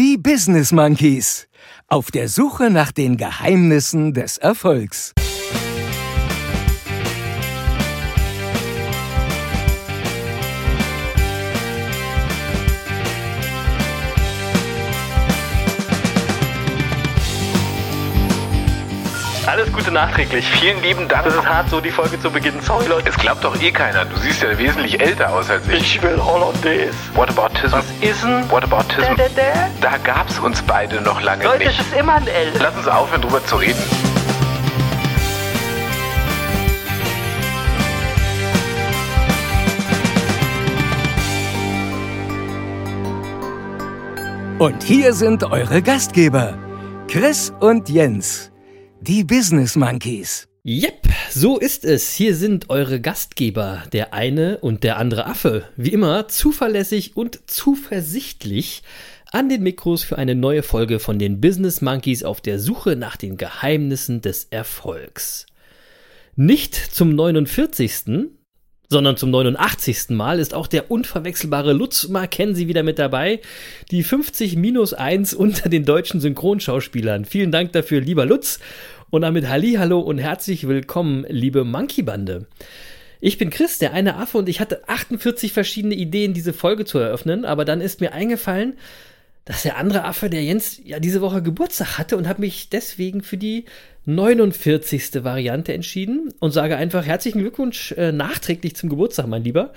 Die Business Monkeys. Auf der Suche nach den Geheimnissen des Erfolgs. Alles Gute nachträglich. Vielen lieben Dank. Das ist hart, so die Folge zu beginnen. Sorry, Leute. Es glaubt doch eh keiner. Du siehst ja wesentlich älter aus als ich. Ich will Hollandaise. Whataboutism. Was ist denn? Whataboutism. Da, da, da. Da gab's uns beide noch lange Leute, nicht. es ist immer ein L. Lass uns aufhören, drüber zu reden. Und hier sind eure Gastgeber, Chris und Jens. Die Business Monkeys. Yep, so ist es. Hier sind eure Gastgeber, der eine und der andere Affe. Wie immer zuverlässig und zuversichtlich an den Mikros für eine neue Folge von den Business Monkeys auf der Suche nach den Geheimnissen des Erfolgs. Nicht zum 49 sondern zum 89. Mal ist auch der unverwechselbare Lutz Mackenzie wieder mit dabei. Die 50 minus 1 unter den deutschen Synchronschauspielern. Vielen Dank dafür, lieber Lutz. Und damit Hallo und herzlich willkommen, liebe Monkey Bande. Ich bin Chris, der eine Affe, und ich hatte 48 verschiedene Ideen, diese Folge zu eröffnen, aber dann ist mir eingefallen, dass der andere Affe, der Jens, ja diese Woche Geburtstag hatte und habe mich deswegen für die 49. Variante entschieden und sage einfach herzlichen Glückwunsch äh, nachträglich zum Geburtstag, mein Lieber.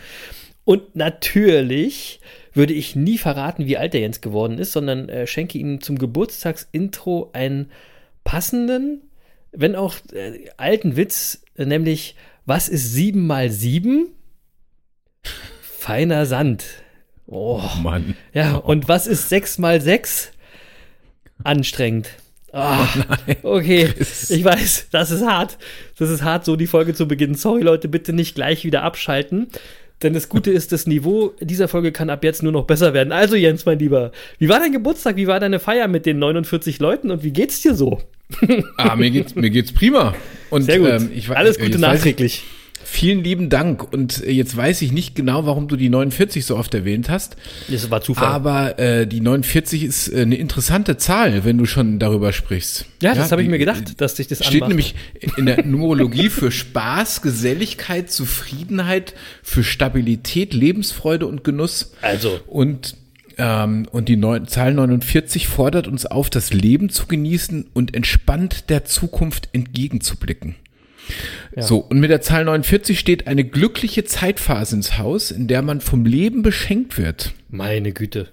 Und natürlich würde ich nie verraten, wie alt der Jens geworden ist, sondern äh, schenke ihm zum Geburtstagsintro einen passenden, wenn auch äh, alten Witz, äh, nämlich was ist 7 mal 7? Feiner Sand. Oh, Mann. ja, und was ist 6 mal 6? Anstrengend. Ah, okay, ich weiß, das ist hart. Das ist hart, so die Folge zu beginnen. Sorry, Leute, bitte nicht gleich wieder abschalten. Denn das Gute ist, das Niveau dieser Folge kann ab jetzt nur noch besser werden. Also, Jens, mein Lieber, wie war dein Geburtstag? Wie war deine Feier mit den 49 Leuten und wie geht's dir so? Ah, mir geht's, mir geht's prima. Und, Sehr gut. ähm, ich, Alles äh, Gute jetzt weiß nachträglich. Vielen lieben Dank. Und äh, jetzt weiß ich nicht genau, warum du die 49 so oft erwähnt hast. Das war Zufall. Aber äh, die 49 ist äh, eine interessante Zahl, wenn du schon darüber sprichst. ja, das habe ich mir gedacht, dass sich das Steht anmacht. nämlich in der Numerologie für Spaß, Geselligkeit, Zufriedenheit, für Stabilität, Lebensfreude und Genuss. Also. Und, ähm, und die neun, Zahl 49 fordert uns auf, das Leben zu genießen und entspannt der Zukunft entgegenzublicken. So, und mit der Zahl 49 steht eine glückliche Zeitphase ins Haus, in der man vom Leben beschenkt wird. Meine Güte.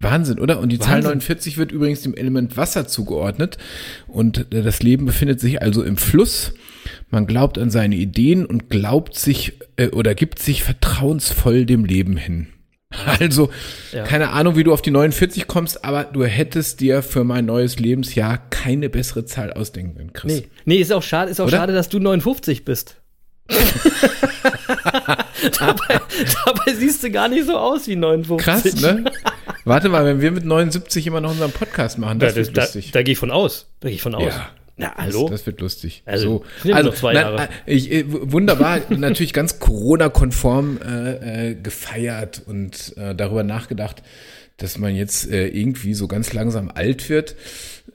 Wahnsinn, oder? Und die Zahl Wahnsinn. 49 wird übrigens dem Element Wasser zugeordnet. Und äh, das Leben befindet sich also im Fluss. Man glaubt an seine Ideen und glaubt sich äh, oder gibt sich vertrauensvoll dem Leben hin. Also, Ja. keine Ahnung, wie du auf die 49 kommst, aber du hättest dir für mein neues Lebensjahr keine bessere Zahl ausdenken können, Chris. Nee, nee ist auch schade, ist auch Oder? schade, dass du 59 bist. dabei, dabei siehst du gar nicht so aus wie 59. Krass, ne? Warte mal, wenn wir mit 79 immer noch unseren Podcast machen, das da, wird da, lustig. da gehe ich von aus. Da gehe ich von aus. Ja. Na, Das, hallo? das wird lustig. Also, so. noch zwei Jahre. äh, ich, äh, wunderbar, natürlich ganz Corona-konform äh, äh, gefeiert und äh, darüber nachgedacht, dass man jetzt äh, irgendwie so ganz langsam alt wird.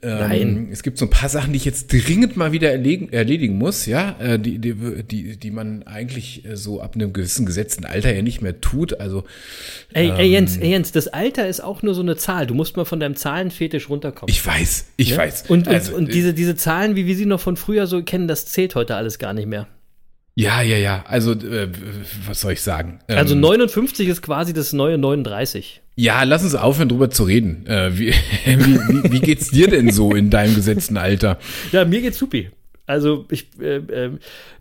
Ähm, Nein. Es gibt so ein paar Sachen, die ich jetzt dringend mal wieder erledigen, erledigen muss, ja, äh, die, die, die, die man eigentlich äh, so ab einem gewissen gesetzten Alter ja nicht mehr tut. Also ey, ey, Jens, ey, Jens, das Alter ist auch nur so eine Zahl. Du musst mal von deinem Zahlenfetisch runterkommen. ich weiß, ich weiß. und, und, also, und äh, diese, diese Zahlen, wie wir sie noch von früher so kennen, das zählt heute alles gar nicht mehr. Ja, ja, ja. Also äh, was soll ich sagen? Also Ähm, 59 ist quasi das neue 39. Ja, lass uns aufhören, drüber zu reden. Äh, wie, wie, wie, wie geht's dir denn so in deinem gesetzten Alter? Ja, mir geht's supi. Also ich, äh, äh,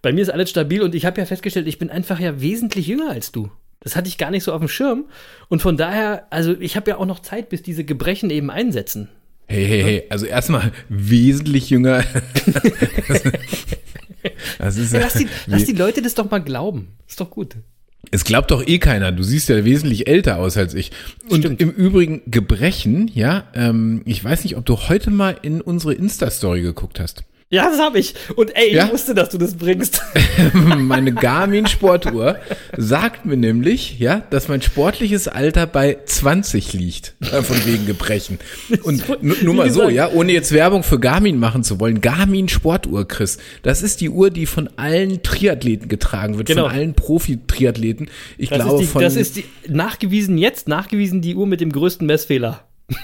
bei mir ist alles stabil und ich habe ja festgestellt, ich bin einfach ja wesentlich jünger als du. Das hatte ich gar nicht so auf dem Schirm. Und von daher, also ich habe ja auch noch Zeit, bis diese Gebrechen eben einsetzen. Hey, hey, hey, also erstmal wesentlich jünger. Das ist Ja, lass, die, lass die Leute das doch mal glauben. Ist doch gut. es glaubt doch eh keiner. Du siehst ja wesentlich älter aus als ich. Und Stimmt. im Übrigen Gebrechen, ja, ähm, ich weiß nicht, ob du heute mal in unsere Insta-Story geguckt hast. Ja, das habe ich. Und ey, Ja? ich wusste, dass du das bringst. Meine Garmin Sportuhr sagt mir nämlich, ja, dass mein sportliches Alter bei 20 liegt. Von wegen Gebrechen. Und nu- nur mal so, ja, ohne jetzt Werbung für Garmin machen zu wollen. Garmin Sportuhr, Chris. Das ist die Uhr, die von allen Triathleten getragen wird, Genau. von allen Profi-Triathleten. Ich Das, glaube ist die, von das ist die nachgewiesen, jetzt nachgewiesen die Uhr mit dem größten Messfehler.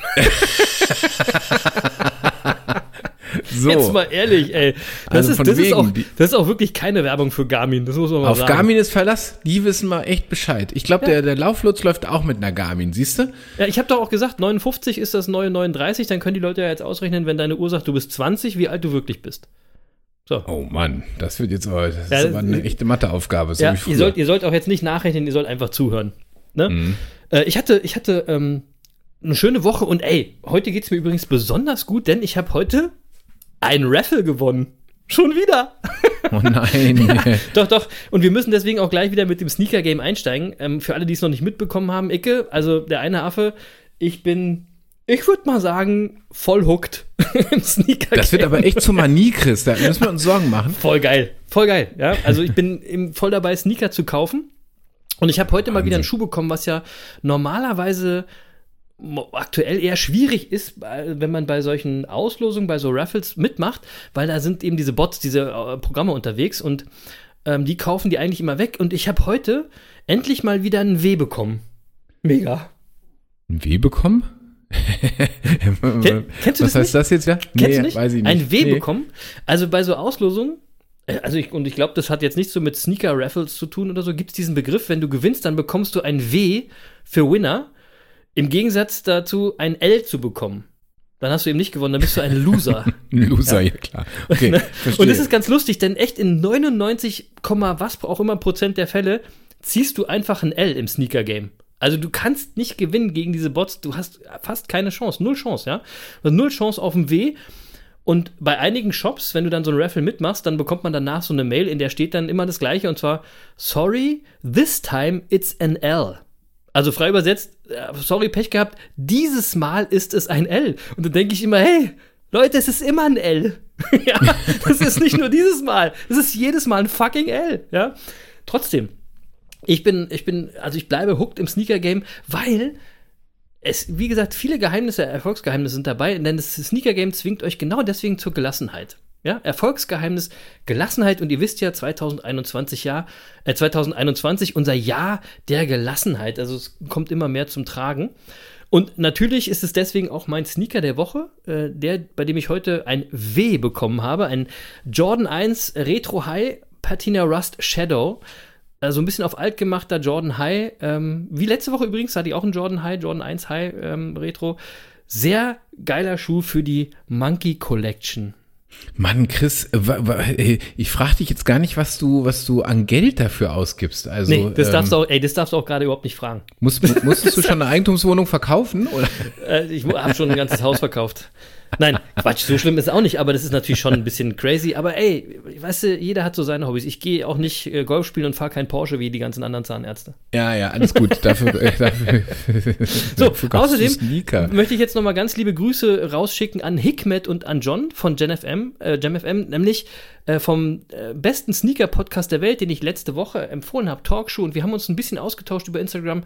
so. Jetzt mal ehrlich, ey. Das, Also ist, von das, ist wegen, auch, die- das ist auch wirklich keine Werbung für Garmin. Das muss man mal Auf sagen. Garmin ist Verlass, die wissen mal echt Bescheid. Ich glaube, der, der Lauflutz läuft auch mit einer Garmin, siehst du? Ja, ich habe doch auch gesagt, 59 ist das neue 39. Dann können die Leute ja jetzt ausrechnen, wenn deine Uhr sagt, du bist 20, wie alt du wirklich bist. So. Oh Mann, das wird jetzt aber, das Ja, ist aber eine echte Matheaufgabe, so ja, ihr sollt, ihr sollt auch jetzt nicht nachrechnen, ihr sollt einfach zuhören. Ne? Mhm. Äh, ich hatte, ich hatte ähm, eine schöne Woche und ey, heute geht's mir übrigens besonders gut, denn ich habe heute ein Raffle gewonnen. Schon wieder. Oh nein. Doch, doch. Und wir müssen deswegen auch gleich wieder mit dem Sneaker-Game einsteigen. Ähm, für alle, die es noch nicht mitbekommen haben, Icke, also der eine Affe, ich bin, ich würde mal sagen, voll hooked im Sneaker-Game. Das wird aber echt zur Manie, Chris. Da müssen wir uns Sorgen machen. Voll geil. Voll geil. Ja, also ich bin eben voll dabei, Sneaker zu kaufen. Und ich habe heute mal wieder einen Schuh bekommen, was ja normalerweise aktuell eher schwierig ist, bei- wenn man bei solchen Auslosungen, bei so Raffles mitmacht, weil da sind eben diese Bots, diese äh, Programme unterwegs und ähm, die kaufen die eigentlich immer weg. Und ich habe heute endlich mal wieder einen W bekommen. Mega. Ein W bekommen? Ken- kennst du Was das heißt das jetzt? Ja? Kennst du nicht? weiß ich nicht. Ein W Nee. bekommen. Also bei so Auslosungen, äh, also ich, und ich glaube, das hat jetzt nichts so mit Sneaker-Raffles zu tun oder so, gibt es diesen Begriff, wenn du gewinnst, dann bekommst du ein W für Winner, im Gegensatz dazu ein L zu bekommen. Dann hast du eben nicht gewonnen, dann bist du ein Loser. Ein Loser, ja, klar. Okay, verstehe. und das ist ganz lustig, denn echt in 99, Komma was auch immer Prozent der Fälle ziehst du einfach ein L im Sneaker-Game. Also du kannst nicht gewinnen gegen diese Bots, du hast fast keine Chance, null Chance, ja. Hast null Chance auf ein W. Und bei einigen Shops, wenn du dann so ein Raffle mitmachst, dann bekommt man danach so eine Mail, in der steht dann immer das Gleiche und zwar, sorry, this time it's an L. Also frei übersetzt, sorry, Pech gehabt, dieses Mal ist es ein L. Und dann denke ich immer, hey, Leute, es ist immer ein L. ja, das ist nicht nur dieses Mal, es ist jedes Mal ein fucking L, ja. Trotzdem, ich bin, ich bin, also ich bleibe hooked im Sneaker-Game, weil es, wie gesagt, viele Geheimnisse, Erfolgsgeheimnisse sind dabei, denn das Sneaker-Game zwingt euch genau deswegen zur Gelassenheit. Ja, Erfolgsgeheimnis, Gelassenheit und ihr wisst ja, 2021 Jahr, äh, 2021 unser Jahr der Gelassenheit. Also es kommt immer mehr zum Tragen. Und natürlich ist es deswegen auch mein Sneaker der Woche, äh, der, bei dem ich heute ein W bekommen habe, ein Jordan 1 Retro High Patina Rust Shadow. Also ein bisschen auf alt gemachter Jordan High. Ähm, wie letzte Woche übrigens hatte ich auch einen Jordan High, Jordan 1 High ähm, Retro. Sehr geiler Schuh für die Monkey Collection. Mann, Chris, ich frage dich jetzt gar nicht, was du, was du an Geld dafür ausgibst. Also, nee, das ähm, darfst du auch, ey, das darfst du auch gerade überhaupt nicht fragen. musst, mu- musstest du schon eine Eigentumswohnung verkaufen? Oder? Äh, ich habe schon ein ganzes Haus verkauft. Nein, Quatsch, so schlimm ist es auch nicht, aber das ist natürlich schon ein bisschen crazy. Aber ey, weißt du, jeder hat so seine Hobbys. Ich gehe auch nicht äh, Golf spielen und fahre kein Porsche wie die ganzen anderen Zahnärzte. Ja, ja, alles gut. Dafür, äh, dafür, So, dafür außerdem möchte ich jetzt nochmal ganz liebe Grüße rausschicken an Hikmet und an John von GenFM, äh, GemFM, nämlich äh, vom äh, besten Sneaker-Podcast der Welt, den ich letzte Woche empfohlen habe, Talkshow. Und wir haben uns ein bisschen ausgetauscht über Instagram.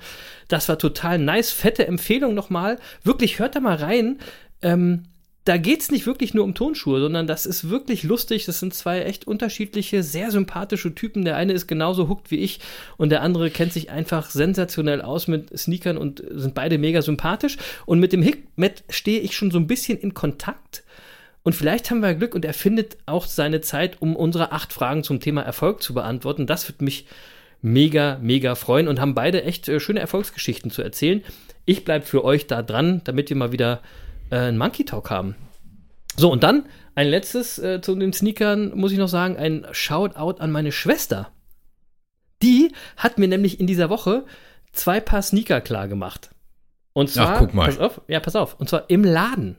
Das war total nice. Fette Empfehlung nochmal. Wirklich, hört da mal rein. Ähm, da geht es nicht wirklich nur um Tonschuhe, sondern das ist wirklich lustig. Das sind zwei echt unterschiedliche, sehr sympathische Typen. Der eine ist genauso hooked wie ich und der andere kennt sich einfach sensationell aus mit Sneakern und sind beide mega sympathisch. Und mit dem Hikmet stehe ich schon so ein bisschen in Kontakt. Und vielleicht haben wir Glück und er findet auch seine Zeit, um unsere acht Fragen zum Thema Erfolg zu beantworten. Das wird mich mega, mega freuen und haben beide echt äh, schöne Erfolgsgeschichten zu erzählen. Ich bleibe für euch da dran, damit wir mal wieder äh, einen Monkey Talk haben. So, und dann ein letztes äh, zu den Sneakern, muss ich noch sagen, ein Shoutout an meine Schwester. Die hat mir nämlich in dieser Woche zwei Paar Sneaker klar gemacht. Und zwar, guck mal. pass auf, ja, pass auf, und zwar im Laden.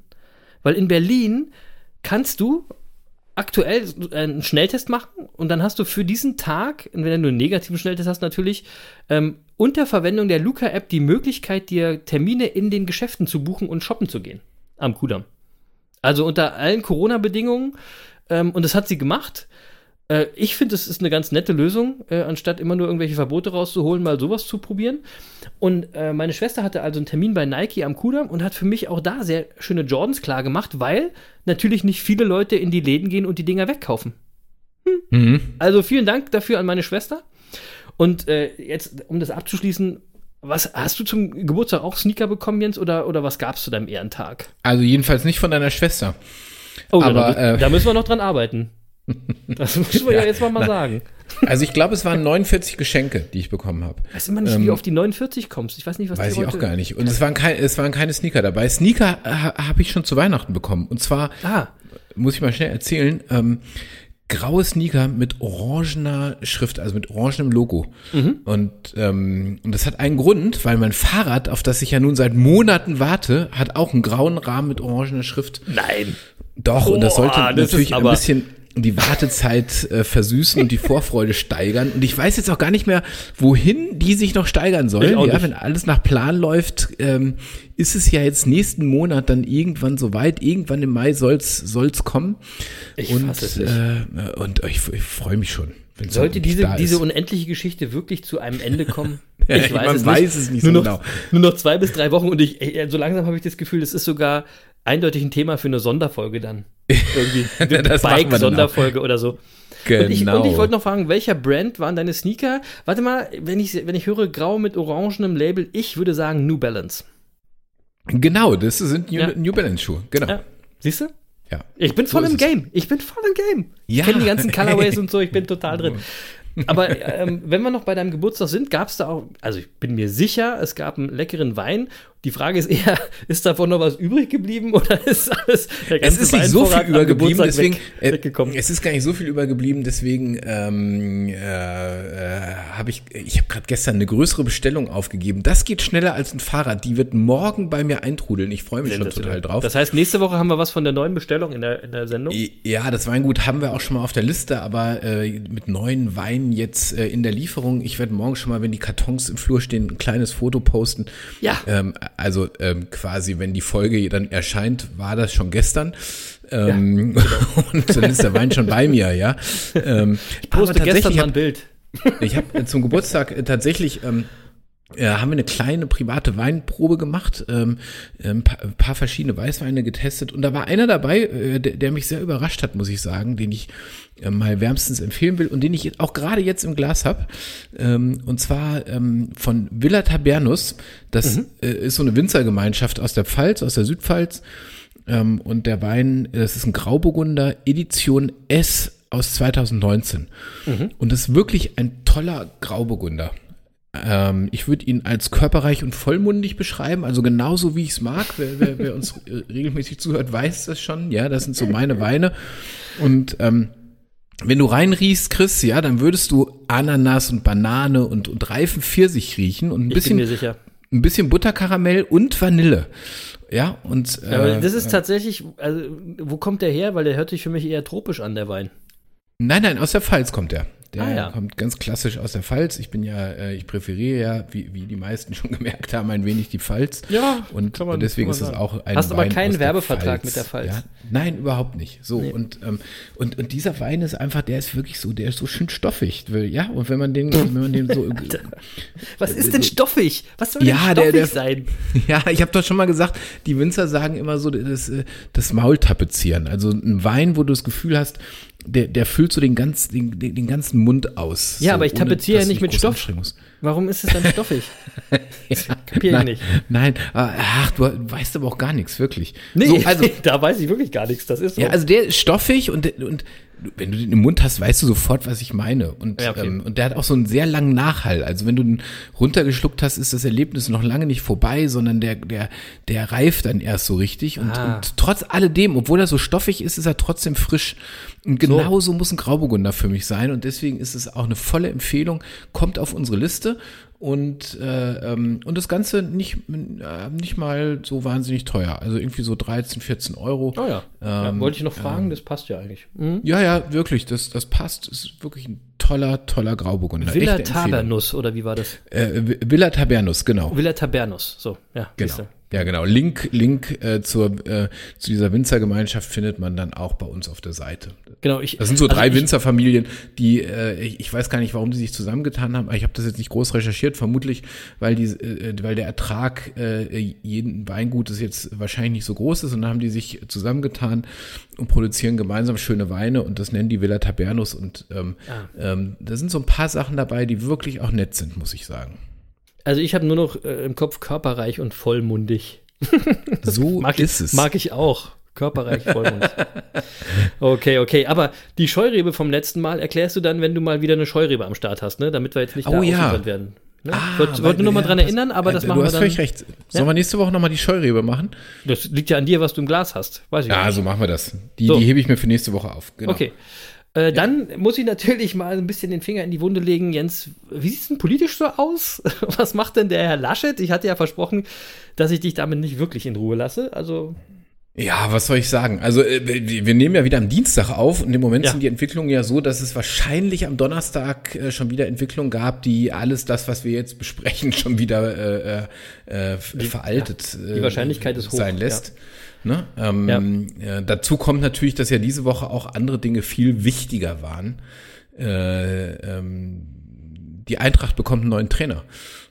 Weil in Berlin kannst du aktuell einen Schnelltest machen und dann hast du für diesen Tag, wenn du einen negativen Schnelltest hast, natürlich ähm, unter Verwendung der Luca-App die Möglichkeit, dir Termine in den Geschäften zu buchen und shoppen zu gehen am Kudamm. Also unter allen Corona-Bedingungen Ähm, und das hat sie gemacht. Äh, ich finde, es ist eine ganz nette Lösung, äh, anstatt immer nur irgendwelche Verbote rauszuholen, mal sowas zu probieren. Und äh, meine Schwester hatte also einen Termin bei Nike am Kudamm und hat für mich auch da sehr schöne Jordans klar gemacht, weil natürlich nicht viele Leute in die Läden gehen und die Dinger wegkaufen. Mhm. Also vielen Dank dafür an meine Schwester. Und äh, jetzt, um das abzuschließen, was hast du zum Geburtstag auch Sneaker bekommen, Jens, oder, oder was gab's zu deinem Ehrentag? Also jedenfalls nicht von deiner Schwester. Oh, Aber, da, äh, da müssen wir noch dran arbeiten. Das müssen wir ja, Ja, jetzt mal, mal sagen. Also ich glaube, es waren 49 Geschenke, die ich bekommen habe. Weiß immer nicht, wie du auf die 49 kommst. Ich weiß nicht, was Ähm, Weiß ich auch gar nicht. Und es waren, kein, es waren keine Sneaker dabei. Sneaker ha, habe ich schon zu Weihnachten bekommen. Und zwar, Ah, muss ich mal schnell erzählen, ähm, graue Sneaker mit orangener Schrift, also mit orangenem Logo. Mhm. Und, ähm, und das hat einen Grund, weil mein Fahrrad, auf das ich ja nun seit Monaten warte, hat auch einen grauen Rahmen mit orangener Schrift. nein. Doch, und das sollte das natürlich ein bisschen die Wartezeit äh, versüßen und die Vorfreude steigern. Und ich weiß jetzt auch gar nicht mehr, wohin die sich noch steigern sollen. Ja, wenn alles nach Plan läuft, ähm, ist es ja jetzt nächsten Monat dann irgendwann soweit. Irgendwann im Mai soll's soll's kommen. Ich und fass es nicht. Äh, und ich, ich freue mich schon. Sollte diese, diese unendliche Geschichte wirklich zu einem Ende kommen? Ja, Ich weiß es weiß nicht. es nicht nur so noch, genau. Nur noch zwei bis drei Wochen und ich, ey, so langsam habe ich das Gefühl, das ist sogar eindeutig ein Thema für eine Sonderfolge dann. Irgendwie. Eine. Bike-Sonderfolge oder so. Genau. Und ich, und ich wollte noch fragen, welcher Brand waren deine Sneaker? Warte mal, wenn ich, wenn ich höre grau mit orangenem Label, ich würde sagen New Balance. genau, das sind New, Ja. New Balance Schuhe. Genau. Ja. Siehst du? Ja. Ich bin voll So im. Game. Ich bin voll im Game. Ja. Ich kenne die ganzen Colorways und so, ich bin total drin. Aber ähm, wenn wir noch bei deinem Geburtstag sind, gab es da auch, also ich bin mir sicher, es gab einen leckeren Wein. Die Frage ist eher, ist davon noch was übrig geblieben oder ist alles der Es ganze ist nicht so viel übergeblieben, deswegen weg, äh, weggekommen? es ist gar nicht so viel übergeblieben, deswegen ähm, äh, äh, habe ich, ich habe gerade gestern eine größere Bestellung aufgegeben. Das geht schneller als ein Fahrrad. Die wird morgen bei mir eintrudeln. Ich freue mich schon total drauf. Das heißt, nächste Woche haben wir was von der neuen Bestellung in der, in der Sendung. Ja, das Weingut haben wir auch schon mal auf der Liste, aber äh, mit neuen Weinen jetzt äh, in der Lieferung. Ich werde morgen schon mal, wenn die Kartons im Flur stehen, ein kleines Foto posten. Ja. Ähm, also ähm, quasi, wenn die Folge dann erscheint, war das schon gestern. Ähm, Und dann ist der Wein schon bei mir, ja. Ähm, Ich poste gestern mal ein Bild. ich habe zum Geburtstag äh, tatsächlich ähm, äh, haben wir eine kleine private Weinprobe gemacht, ähm, ein paar, ein paar verschiedene Weißweine getestet und da war einer dabei, äh, der, der mich sehr überrascht hat, muss ich sagen, den ich äh, mal wärmstens empfehlen will und den ich auch gerade jetzt im Glas habe. Ähm, und zwar ähm, von Villa Tabernus. Das äh, ist so eine Winzergemeinschaft aus der Pfalz, aus der Südpfalz. Ähm, und der Wein, das ist ein Grauburgunder Edition S aus 2019. Und das ist wirklich ein toller Grauburgunder. Ähm, ich würde ihn als körperreich und vollmundig beschreiben, also genauso wie ich es mag. Wer, wer, wer uns äh, regelmäßig zuhört, weiß das schon. Ja, das sind so meine Weine. Und ähm, wenn du reinriechst, Chris, ja, dann würdest du Ananas und Banane und, und reifen Pfirsich riechen und ein bisschen, ein bisschen Butterkaramell und Vanille. Ja, und äh, Ja, aber das ist tatsächlich, also, wo kommt der her? Weil der hört sich für mich eher tropisch an, der Wein. Nein, nein, aus der Pfalz kommt er. Der Ah, ja. kommt ganz klassisch aus der Pfalz. Ich bin ja, äh, ich präferiere ja, wie, wie die meisten schon gemerkt haben, ein wenig die Pfalz. Ja, und man- deswegen ist es auch ein Hast aber Wein keinen aus der Werbevertrag mit der Pfalz. Ja? Nein, überhaupt nicht. So Nee. und, ähm, und und dieser Wein ist einfach, der ist wirklich so, der ist so schön stoffig. Ja, und wenn man den, wenn man den so, Was ist denn stoffig? Was soll denn der- stoffig der- sein? Ja, ich habe doch schon mal gesagt, die Winzer sagen immer so das, äh, das Maultapezieren. Also ein Wein, wo du das Gefühl hast, der, der füllt so den, ganz, den, den ganzen Mund aus. Ja, so, aber ich tapeziere ja nicht mit Stoff. Warum ist es dann stoffig? kapier ich nein, nicht. Nein, ah, ach, du weißt aber auch gar nichts, wirklich. Nee, So, also, da weiß ich wirklich gar nichts. Das ist so. ja, also der ist stoffig und, und wenn du den im Mund hast, weißt du sofort, was ich meine. Und, Ja, okay. ähm, und der hat auch so einen sehr langen Nachhall. Also wenn du den runtergeschluckt hast, ist das Erlebnis noch lange nicht vorbei, sondern der, der, der reift dann erst so richtig. Und, Ah. und trotz alledem, obwohl er so stoffig ist, ist er trotzdem frisch. Und genau so muss ein Grauburgunder für mich sein. Und deswegen ist es auch eine volle Empfehlung. Kommt auf unsere Liste. Und, äh, ähm, und das Ganze nicht, äh, nicht mal so wahnsinnig teuer. Also irgendwie so 13, 14 Euro. oh ja. ja. Ähm, Wollte ich noch fragen, das passt ja eigentlich. Mhm. Ja, ja, wirklich, das, das passt. Ist wirklich ein toller, toller Grauburgunder. Villa. Tabernus, oder wie war das? Äh, Vi- Villa Tabernus, genau. Villa Tabernus, so, ja. Genau. Ja, genau. Link, Link äh, zur, äh, zu dieser Winzergemeinschaft findet man dann auch bei uns auf der Seite. Genau, ich, Das sind so also drei ich- Winzerfamilien, die äh, ich, weiß gar nicht, warum die sich zusammengetan haben. aber Ich habe das jetzt nicht groß recherchiert, vermutlich, weil die, äh, weil der Ertrag äh, jeden Weingutes jetzt wahrscheinlich nicht so groß ist und dann haben die sich zusammengetan und produzieren gemeinsam schöne Weine und das nennen die Villa Tabernus und ähm, Ah. ähm, da sind so ein paar Sachen dabei, die wirklich auch nett sind, muss ich sagen. Also ich habe nur noch äh, im Kopf körperreich und vollmundig. So Mag ist ich, es. Mag ich auch. Körperreich, vollmundig. okay, okay. Aber die Scheurebe vom letzten Mal erklärst du dann, wenn du mal wieder eine Scheurebe am Start hast, ne? Damit wir jetzt nicht Oh da ja. werden. Ne? Ah, ich wollte wollte nur noch mal ja, dran erinnern, aber das äh, machen du wir hast dann. völlig recht. Sollen wir nächste Woche nochmal die Scheurebe machen? Das liegt ja an dir, was du im Glas hast. Weiß ich Ja, nicht. so machen wir das. Die, So. die hebe ich mir für nächste Woche auf. Genau. Okay. Äh, Dann muss ich natürlich mal ein bisschen den Finger in die Wunde legen. Jens, wie sieht es denn politisch so aus? Was macht denn der Herr Laschet? Ich hatte ja versprochen, dass ich dich damit nicht wirklich in Ruhe lasse. Also, Ja, was soll ich sagen? Also äh, wir nehmen ja wieder am Dienstag auf und im Moment Ja. sind die Entwicklungen ja so, dass es wahrscheinlich am Donnerstag äh, schon wieder Entwicklungen gab, die alles das, was wir jetzt besprechen, schon wieder äh, äh, veraltet die Wahrscheinlichkeit ist hoch, sein lässt. Ne? Ähm, Ja. äh, dazu kommt natürlich, dass ja diese Woche auch andere Dinge viel wichtiger waren. Äh, ähm, die Eintracht bekommt einen neuen Trainer.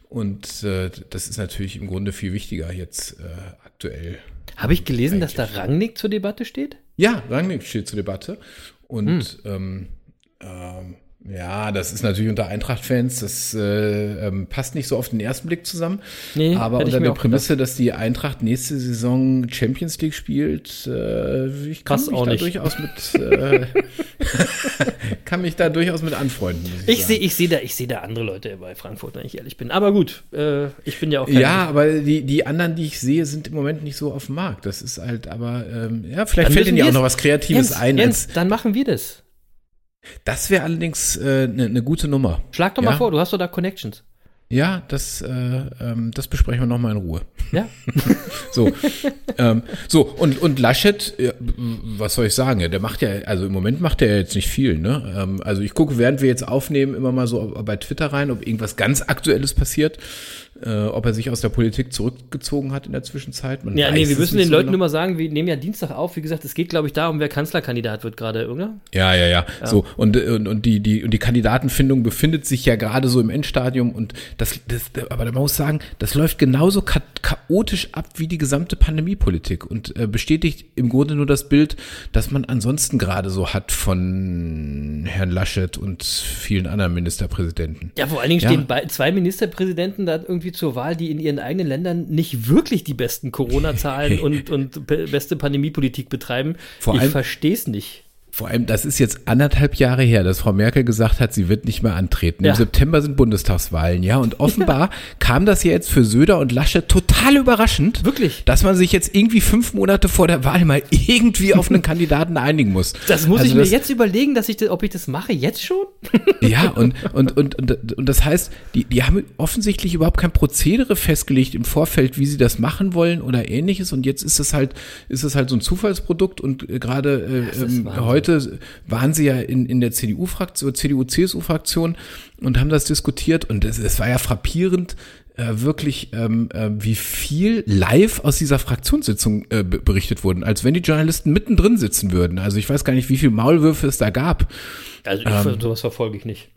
Und äh, das ist natürlich im Grunde viel wichtiger jetzt äh, aktuell. habe ich gelesen, dass da Rangnick zur Debatte steht? Ja, Rangnick steht zur Debatte. Und ähm, ähm, ja, das ist natürlich unter Eintracht-Fans, das äh, ähm, passt nicht so auf den ersten Blick zusammen. Nee, aber ich unter der Prämisse, dass die Eintracht nächste Saison Champions League spielt, äh, ich kann Passt mich da nicht. durchaus mit äh, kann mich da durchaus mit anfreunden. Ich sagen. sehe ich seh da, ich seh da andere Leute bei Frankfurt, wenn ich ehrlich bin. Aber gut, äh, ich bin ja auch kein Ja, aber die, die anderen, die ich sehe, sind im Moment nicht so auf dem Markt. Das ist halt, aber ähm, ja, vielleicht Dann fällt Ihnen ja auch noch was Kreatives Jens, ein. Jens, dann machen wir das. Das wäre allerdings eine äh, ne ne gute Nummer. Schlag doch mal Ja. vor, du hast doch da Connections. Ja, das, äh, ähm, das besprechen wir nochmal in Ruhe. Ja? So, ähm, so und, und Laschet, ja, was soll ich sagen? Der macht ja, also im Moment macht er jetzt nicht viel. Ne? Ähm, also ich gucke, während wir jetzt aufnehmen, immer mal so bei Twitter rein, ob irgendwas ganz Aktuelles passiert, äh, ob er sich aus der Politik zurückgezogen hat in der Zwischenzeit. Man Ja, nee, wir müssen den so Leuten genau. immer sagen, wir nehmen ja Dienstag auf. Wie gesagt, es geht, glaube ich, darum, wer Kanzlerkandidat wird gerade, oder? Ja, ja, ja. So und, und, und die die und die Kandidatenfindung befindet sich ja gerade so im Endstadium und das, das aber man muss sagen, das läuft genauso cha chaotisch ab wie die gesamte Pandemiepolitik und äh, bestätigt im Grunde nur das Bild, das man ansonsten gerade so hat von Herrn Laschet und vielen anderen Ministerpräsidenten. Ja, vor allen Dingen Ja. stehen zwei Ministerpräsidenten da irgendwie zur Wahl, die in ihren eigenen Ländern nicht wirklich die besten Corona-Zahlen und, und be beste Pandemiepolitik betreiben. Vor ich verstehe es nicht. Vor allem, das ist jetzt anderthalb Jahre her, dass Frau Merkel gesagt hat, sie wird nicht mehr antreten. Ja. Im September sind Bundestagswahlen, ja. Und offenbar kam das ja jetzt für Söder und Laschet total überraschend. Wirklich? Dass man sich jetzt irgendwie fünf Monate vor der Wahl mal irgendwie auf einen Kandidaten einigen muss. Das muss Also ich mir das- jetzt überlegen, dass ich das, ob ich das mache, jetzt schon? Ja, und, und, und, und, und das heißt, die, die haben offensichtlich überhaupt kein Prozedere festgelegt im Vorfeld, wie sie das machen wollen oder ähnliches. Und jetzt ist es halt, ist es halt so ein Zufallsprodukt und äh, gerade äh, ähm, Wahnsinn. Heute waren sie ja in, in der CDU-Fraktion, CDU-CSU-Fraktion und haben das diskutiert und es, es war ja frappierend, äh, wirklich, ähm, äh, wie viel live aus dieser Fraktionssitzung äh, be- berichtet wurden, als wenn die Journalisten mittendrin sitzen würden. Also ich weiß gar nicht, wie viel Maulwürfe es da gab. Also ich, sowas verfolge ich nicht.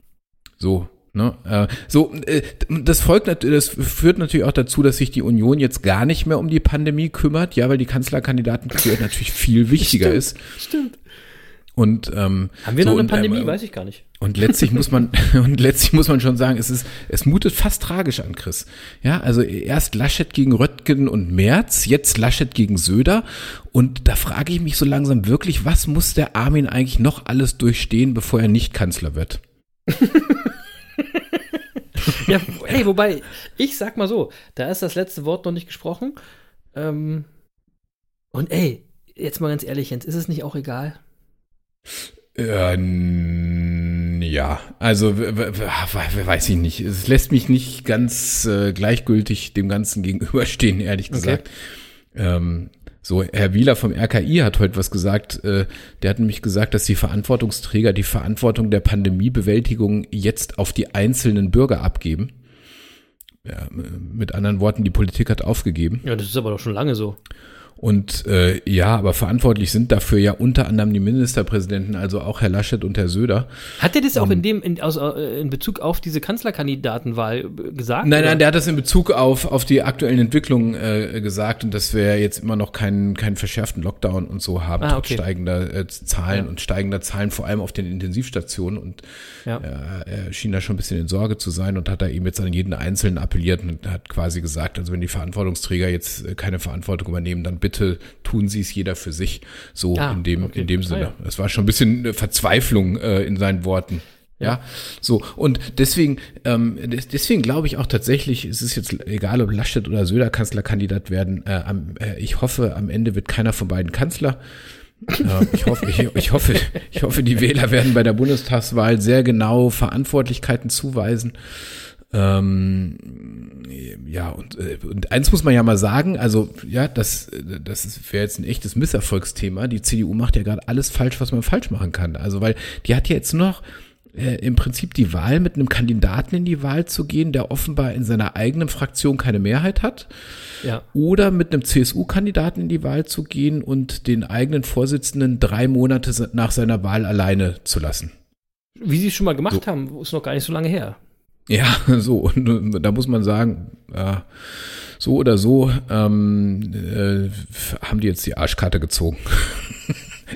So, ne? Äh, so, äh, das folgt das führt natürlich auch dazu, dass sich die Union jetzt gar nicht mehr um die Pandemie kümmert, ja, weil die Kanzlerkandidaten natürlich viel wichtiger ist. Stimmt. Und ähm, Haben wir so, noch eine und, Pandemie? ähm, Weiß ich gar nicht. und letztlich muss man und letztlich muss man schon sagen, es ist es mutet fast tragisch an, Chris. Ja, also erst Laschet gegen Röttgen und Merz, jetzt Laschet gegen Söder und da frage ich mich so langsam wirklich, was muss der Armin eigentlich noch alles durchstehen, bevor er nicht Kanzler wird? Ja, ey, wobei, ich sag mal so, da ist das letzte Wort noch nicht gesprochen. Ähm, und ey, jetzt mal ganz ehrlich, Jens, ist es nicht auch egal? Äh, n- ja, also weiß ich nicht. Es lässt mich nicht ganz äh, gleichgültig dem Ganzen gegenüberstehen, ehrlich gesagt. Ähm, so, Herr Wieler vom RKI hat heute was gesagt. Äh, der hat nämlich gesagt, dass die Verantwortungsträger die Verantwortung der Pandemiebewältigung jetzt auf die einzelnen Bürger abgeben. ja, mit anderen Worten, die Politik hat aufgegeben. Ja, das ist aber doch schon lange so. Und äh, ja, aber verantwortlich sind dafür ja unter anderem die Ministerpräsidenten, also auch Herr Laschet und Herr Söder. Hat er das auch in dem in, aus, äh, in Bezug auf diese Kanzlerkandidatenwahl äh, gesagt? Nein, oder? nein, der hat das in Bezug auf, auf die aktuellen Entwicklungen äh, gesagt und dass wir jetzt immer noch keinen, keinen verschärften Lockdown und so haben, Ah, trotz okay. steigender äh, Zahlen Ja. und steigender Zahlen, vor allem auf den Intensivstationen. Und Ja. äh, er schien da schon ein bisschen in Sorge zu sein und hat da eben jetzt an jeden Einzelnen appelliert und hat quasi gesagt, also wenn die Verantwortungsträger jetzt äh, keine Verantwortung übernehmen, dann bitte tun sie es jeder für sich. So Ah, in dem, okay. in dem Ah, Sinne. ja. Das war schon ein bisschen äh, Verzweiflung äh, in seinen Worten. Ja, so und deswegen, ähm, des- deswegen glaube ich auch tatsächlich, es ist jetzt egal, ob Laschet oder Söder Kanzlerkandidat werden. Äh, am, äh, ich hoffe, am Ende wird keiner von beiden Kanzler. Äh, ich hoffe, ich, ich hoffe, ich hoffe, die Wähler werden bei der Bundestagswahl sehr genau Verantwortlichkeiten zuweisen. Ähm, ja, und, äh, und eins muss man ja mal sagen, also ja, das, das wäre jetzt ein echtes Misserfolgsthema. Die CDU macht ja gerade alles falsch, was man falsch machen kann. Also, weil die hat ja jetzt nur noch äh, im Prinzip die Wahl, mit einem Kandidaten in die Wahl zu gehen, der offenbar in seiner eigenen Fraktion keine Mehrheit hat Ja. oder mit einem CSU-Kandidaten in die Wahl zu gehen und den eigenen Vorsitzenden drei Monate nach seiner Wahl alleine zu lassen. Wie sie es schon mal gemacht haben, ist noch gar nicht so lange her. Ja, so, und äh, da muss man sagen, ja, so oder so ähm, äh, haben die jetzt die Arschkarte gezogen.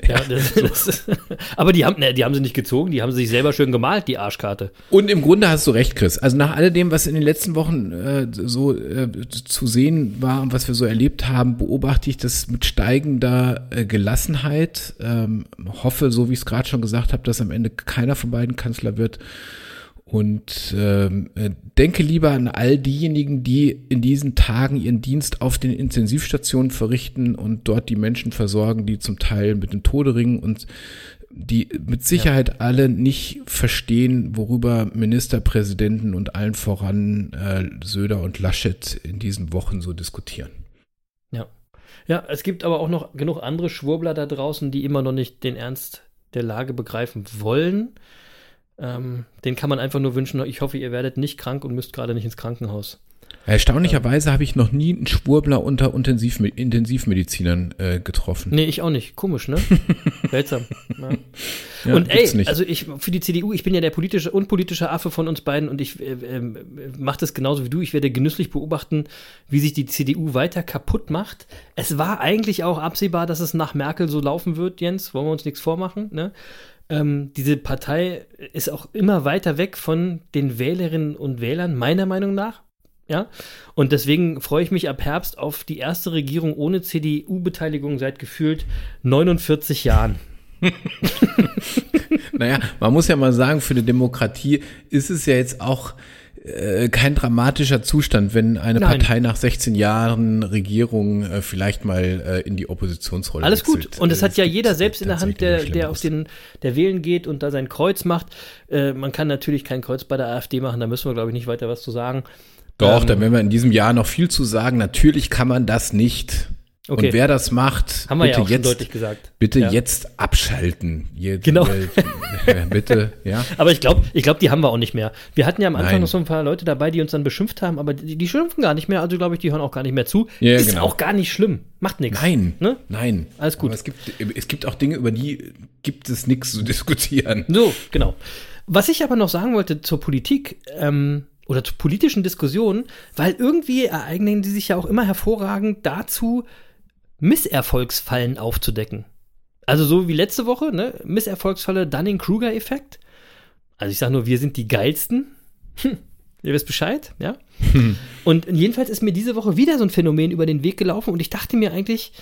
Ja, das, das, aber die haben, ne, die haben sie nicht gezogen, die haben sie sich selber schön gemalt, die Arschkarte. Und im Grunde hast du recht, Chris. Also nach alledem, was in den letzten Wochen äh, so äh, zu sehen war und was wir so erlebt haben, beobachte ich das mit steigender äh, Gelassenheit. Ähm, hoffe, so wie ich es gerade schon gesagt habe, dass am Ende keiner von beiden Kanzler wird. Und ähm, äh, denke lieber an all diejenigen, die in diesen Tagen ihren Dienst auf den Intensivstationen verrichten und dort die Menschen versorgen, die zum Teil mit dem Tode ringen und die mit Sicherheit alle nicht verstehen, worüber Ministerpräsidenten und allen voran äh, Söder und Laschet in diesen Wochen so diskutieren. Ja. Ja, es gibt aber auch noch genug andere Schwurbler da draußen, die immer noch nicht den Ernst der Lage begreifen wollen. Ähm, den kann man einfach nur wünschen, ich hoffe, ihr werdet nicht krank und müsst gerade nicht ins Krankenhaus. Erstaunlicherweise habe ich noch nie einen Schwurbler unter Intensiv Intensivmedizinern äh, getroffen. Nee, ich auch nicht. Komisch, ne? Seltsam. Ja. Ja, und ey, nicht. also ich für die CDU, ich bin ja der politische unpolitische Affe von uns beiden und ich äh, äh, mache das genauso wie du. Ich werde genüsslich beobachten, wie sich die CDU weiter kaputt macht. Es war eigentlich auch absehbar, dass es nach Merkel so laufen wird, Jens. Wollen wir uns nichts vormachen, ne? Ähm, diese Partei ist auch immer weiter weg von den Wählerinnen und Wählern, meiner Meinung nach. Ja, und deswegen freue ich mich ab Herbst auf die erste Regierung ohne CDU-Beteiligung seit gefühlt 49 Jahren. Naja, man muss ja mal sagen, für eine Demokratie ist es ja jetzt auch äh, kein dramatischer Zustand, wenn eine Nein. Partei nach 16 Jahren Regierung äh, vielleicht mal äh, in die Oppositionsrolle Alles gut. wechselt. Und das Äh, hat ja jeder selbst in der Hand, der, der auf den, der wählen geht und da sein Kreuz macht. Äh, man kann natürlich kein Kreuz bei der AfD machen, da müssen wir, glaube ich, nicht weiter was zu sagen. Doch, Ähm, da werden wir in diesem Jahr noch viel zu sagen. Natürlich kann man das nicht. Okay. Und wer das macht, Haben bitte ja jetzt, bitte Ja. jetzt abschalten. Je, Genau. Bitte, ja. Aber ich glaube, ich glaube, die haben wir auch nicht mehr. Wir hatten ja am Anfang Nein. noch so ein paar Leute dabei, die uns dann beschimpft haben, aber die, die schimpfen gar nicht mehr. Also glaube ich, die hören auch gar nicht mehr zu. Ja, Ist genau. auch gar nicht schlimm. Macht nichts. Nein, Ne? nein. Alles gut. Aber es gibt, es gibt auch Dinge, über die gibt es nichts zu diskutieren. So, genau. Was ich aber noch sagen wollte zur Politik ähm, oder zu politischen Diskussionen, weil irgendwie ereignen die sich ja auch immer hervorragend dazu, Misserfolgsfallen aufzudecken. Also so wie letzte Woche, ne? Misserfolgsfalle Dunning-Kruger-Effekt. Also ich sage nur, wir sind die geilsten. Hm, ihr wisst Bescheid, ja? Und jedenfalls ist mir diese Woche wieder so ein Phänomen über den Weg gelaufen und ich dachte mir eigentlich,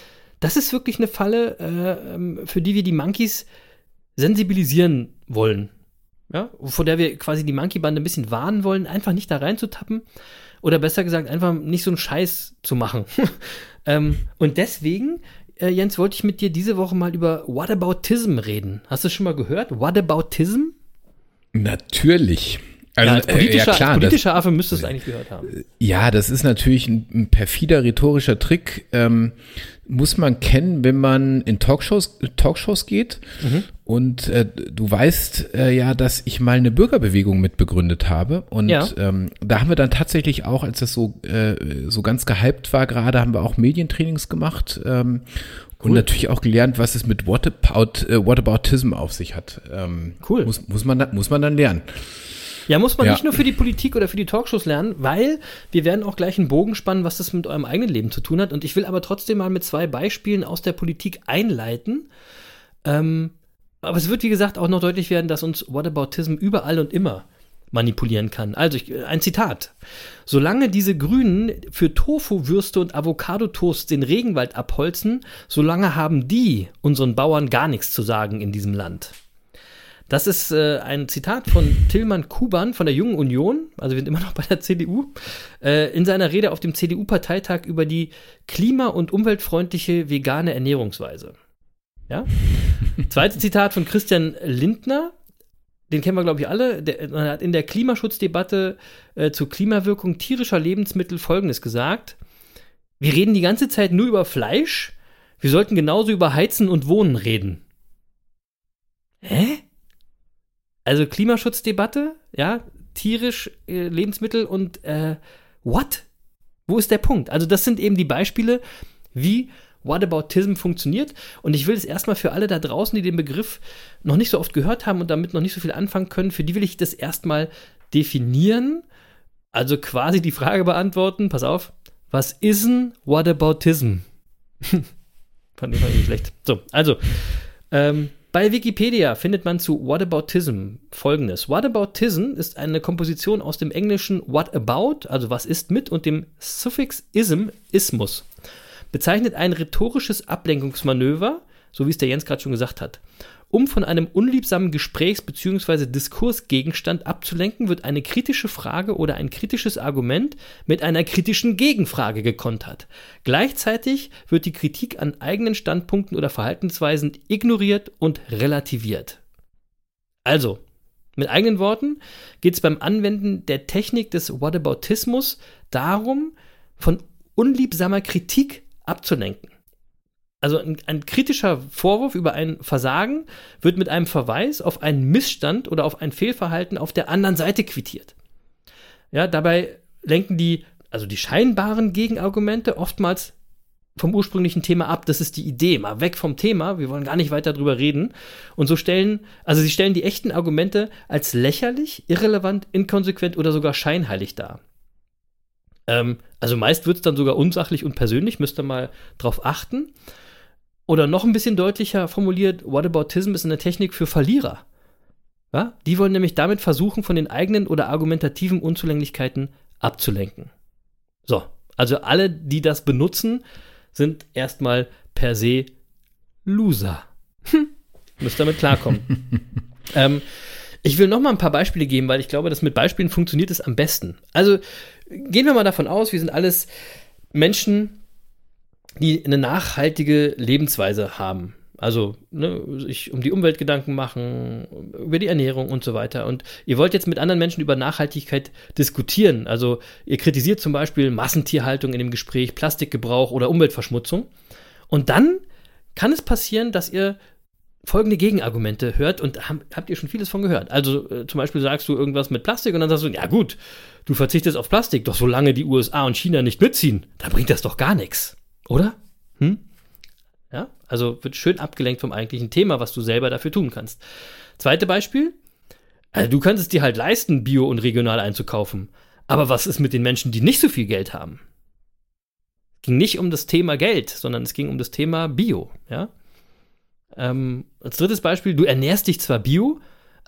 das ist wirklich eine Falle, äh, ähm, für die wir die Monkeys sensibilisieren wollen. Ja, vor der wir quasi die Monkey-Bande ein bisschen warnen wollen, einfach nicht da reinzutappen. Oder besser gesagt, einfach nicht so einen Scheiß zu machen. ähm, und deswegen, äh, Jens, wollte ich mit dir diese Woche mal über Whataboutism reden. Hast du schon mal gehört? Whataboutism? Natürlich. Also, ja, als politischer, ja, klar, als politischer das, Affe müsstest du es eigentlich gehört haben. Ja, das ist natürlich ein, ein perfider rhetorischer Trick. Ähm, muss man kennen, wenn man in Talkshows, Talkshows geht. Mhm. Und äh, du weißt äh, ja, dass ich mal eine Bürgerbewegung mitbegründet habe. Und Ja. ähm, da haben wir dann tatsächlich auch, als das so, äh, so ganz gehypt war gerade, haben wir auch Medientrainings gemacht. Ähm, Und Cool. natürlich auch gelernt, was es mit Whatabout, äh, Whataboutism auf sich hat. Ähm, Cool. Muss, muss, man, muss man dann lernen. Ja, muss man Ja. nicht nur für die Politik oder für die Talkshows lernen, weil wir werden auch gleich einen Bogen spannen, was das mit eurem eigenen Leben zu tun hat. Und ich will aber trotzdem mal mit zwei Beispielen aus der Politik einleiten. Ähm, aber es wird, wie gesagt, auch noch deutlich werden, dass uns Whataboutism überall und immer manipulieren kann. Also ich, ein Zitat. Solange diese Grünen für Tofu-Würste und Avocado-Toast den Regenwald abholzen, solange haben die unseren Bauern gar nichts zu sagen in diesem Land. Das ist äh, ein Zitat von Tillmann Kuban von der Jungen Union, also wir sind immer noch bei der CDU, äh, in seiner Rede auf dem CDU-Parteitag über die klima- und umweltfreundliche vegane Ernährungsweise. Ja? Zweites Zitat von Christian Lindner, den kennen wir, glaube ich, alle. Der, er hat in der Klimaschutzdebatte äh, zur Klimawirkung tierischer Lebensmittel Folgendes gesagt. Wir reden die ganze Zeit nur über Fleisch. Wir sollten genauso über Heizen und Wohnen reden. Hä? Also Klimaschutzdebatte, ja, tierisch äh, Lebensmittel und äh, what? Wo ist der Punkt? Also das sind eben die Beispiele, wie Whataboutism funktioniert. Und ich will es erstmal für alle da draußen, die den Begriff noch nicht so oft gehört haben und damit noch nicht so viel anfangen können, für die will ich das erstmal definieren. Also quasi die Frage beantworten, pass auf, was ist ein Whataboutism? Fand ich mal irgendwie schlecht. So, also, ähm, bei Wikipedia findet man zu Whataboutism folgendes. Whataboutism ist eine Komposition aus dem englischen what about, also was ist mit, und dem Suffix ism, ismus. Bezeichnet ein rhetorisches Ablenkungsmanöver, so wie es der Jens gerade schon gesagt hat. Um von einem unliebsamen Gesprächs- bzw. Diskursgegenstand abzulenken, wird eine kritische Frage oder ein kritisches Argument mit einer kritischen Gegenfrage gekontert. Gleichzeitig wird die Kritik an eigenen Standpunkten oder Verhaltensweisen ignoriert und relativiert. Also, mit eigenen Worten geht es beim Anwenden der Technik des Whataboutismus darum, von unliebsamer Kritik abzulenken. Also ein, ein kritischer Vorwurf über ein Versagen wird mit einem Verweis auf einen Missstand oder auf ein Fehlverhalten auf der anderen Seite quittiert. Ja, dabei lenken die, also die scheinbaren Gegenargumente oftmals vom ursprünglichen Thema ab. Das ist die Idee. Mal weg vom Thema. Wir wollen gar nicht weiter drüber reden. Und so stellen, also sie stellen die echten Argumente als lächerlich, irrelevant, inkonsequent oder sogar scheinheilig dar. Ähm, also meist wird es dann sogar unsachlich und persönlich, müsst ihr mal drauf achten. Oder noch ein bisschen deutlicher formuliert, Whataboutism ist eine Technik für Verlierer. Ja? Die wollen nämlich damit versuchen, von den eigenen oder argumentativen Unzulänglichkeiten abzulenken. So, also alle, die das benutzen, sind erstmal per se Loser. Hm. Müsst damit klarkommen. ähm, ich will noch mal ein paar Beispiele geben, weil ich glaube, dass mit Beispielen funktioniert es am besten. Also gehen wir mal davon aus, wir sind alles Menschen, die eine nachhaltige Lebensweise haben. Also ne, sich um die Umwelt Gedanken machen, über die Ernährung und so weiter. Und ihr wollt jetzt mit anderen Menschen über Nachhaltigkeit diskutieren. Also ihr kritisiert zum Beispiel Massentierhaltung in dem Gespräch, Plastikgebrauch oder Umweltverschmutzung. Und dann kann es passieren, dass ihr folgende Gegenargumente hört und haben, habt ihr schon vieles von gehört. Also äh, zum Beispiel sagst du irgendwas mit Plastik und dann sagst du, ja gut, du verzichtest auf Plastik, doch solange die USA und China nicht mitziehen, da bringt das doch gar nichts, oder? Hm? Ja, also wird schön abgelenkt vom eigentlichen Thema, was du selber dafür tun kannst. Zweite Beispiel, also du könntest dir halt leisten, bio und regional einzukaufen. Aber was ist mit den Menschen, die nicht so viel Geld haben? Es ging nicht um das Thema Geld, sondern es ging um das Thema Bio, ja? Ähm, als drittes Beispiel, du ernährst dich zwar bio,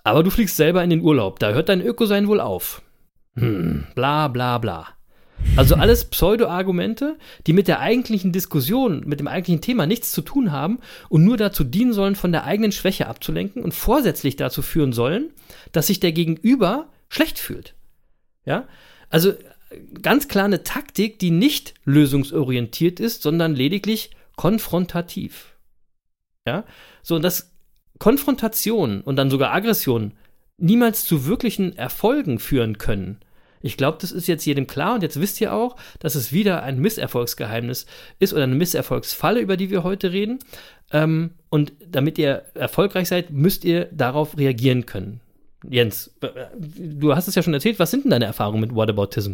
aber du fliegst selber in den Urlaub. Da hört dein Ökosein wohl auf. Hm, bla bla bla. Also alles Pseudo-Argumente, die mit der eigentlichen Diskussion, mit dem eigentlichen Thema nichts zu tun haben und nur dazu dienen sollen, von der eigenen Schwäche abzulenken und vorsätzlich dazu führen sollen, dass sich der Gegenüber schlecht fühlt. Ja? Also ganz klar eine Taktik, die nicht lösungsorientiert ist, sondern lediglich konfrontativ. Ja? So, und das Konfrontation und dann sogar Aggression niemals zu wirklichen Erfolgen führen können. Ich glaube, das ist jetzt jedem klar und jetzt wisst ihr auch, dass es wieder ein Misserfolgsgeheimnis ist oder eine Misserfolgsfalle, über die wir heute reden. Ähm, und damit ihr erfolgreich seid, müsst ihr darauf reagieren können. Jens, du hast es ja schon erzählt, was sind denn deine Erfahrungen mit Whataboutism?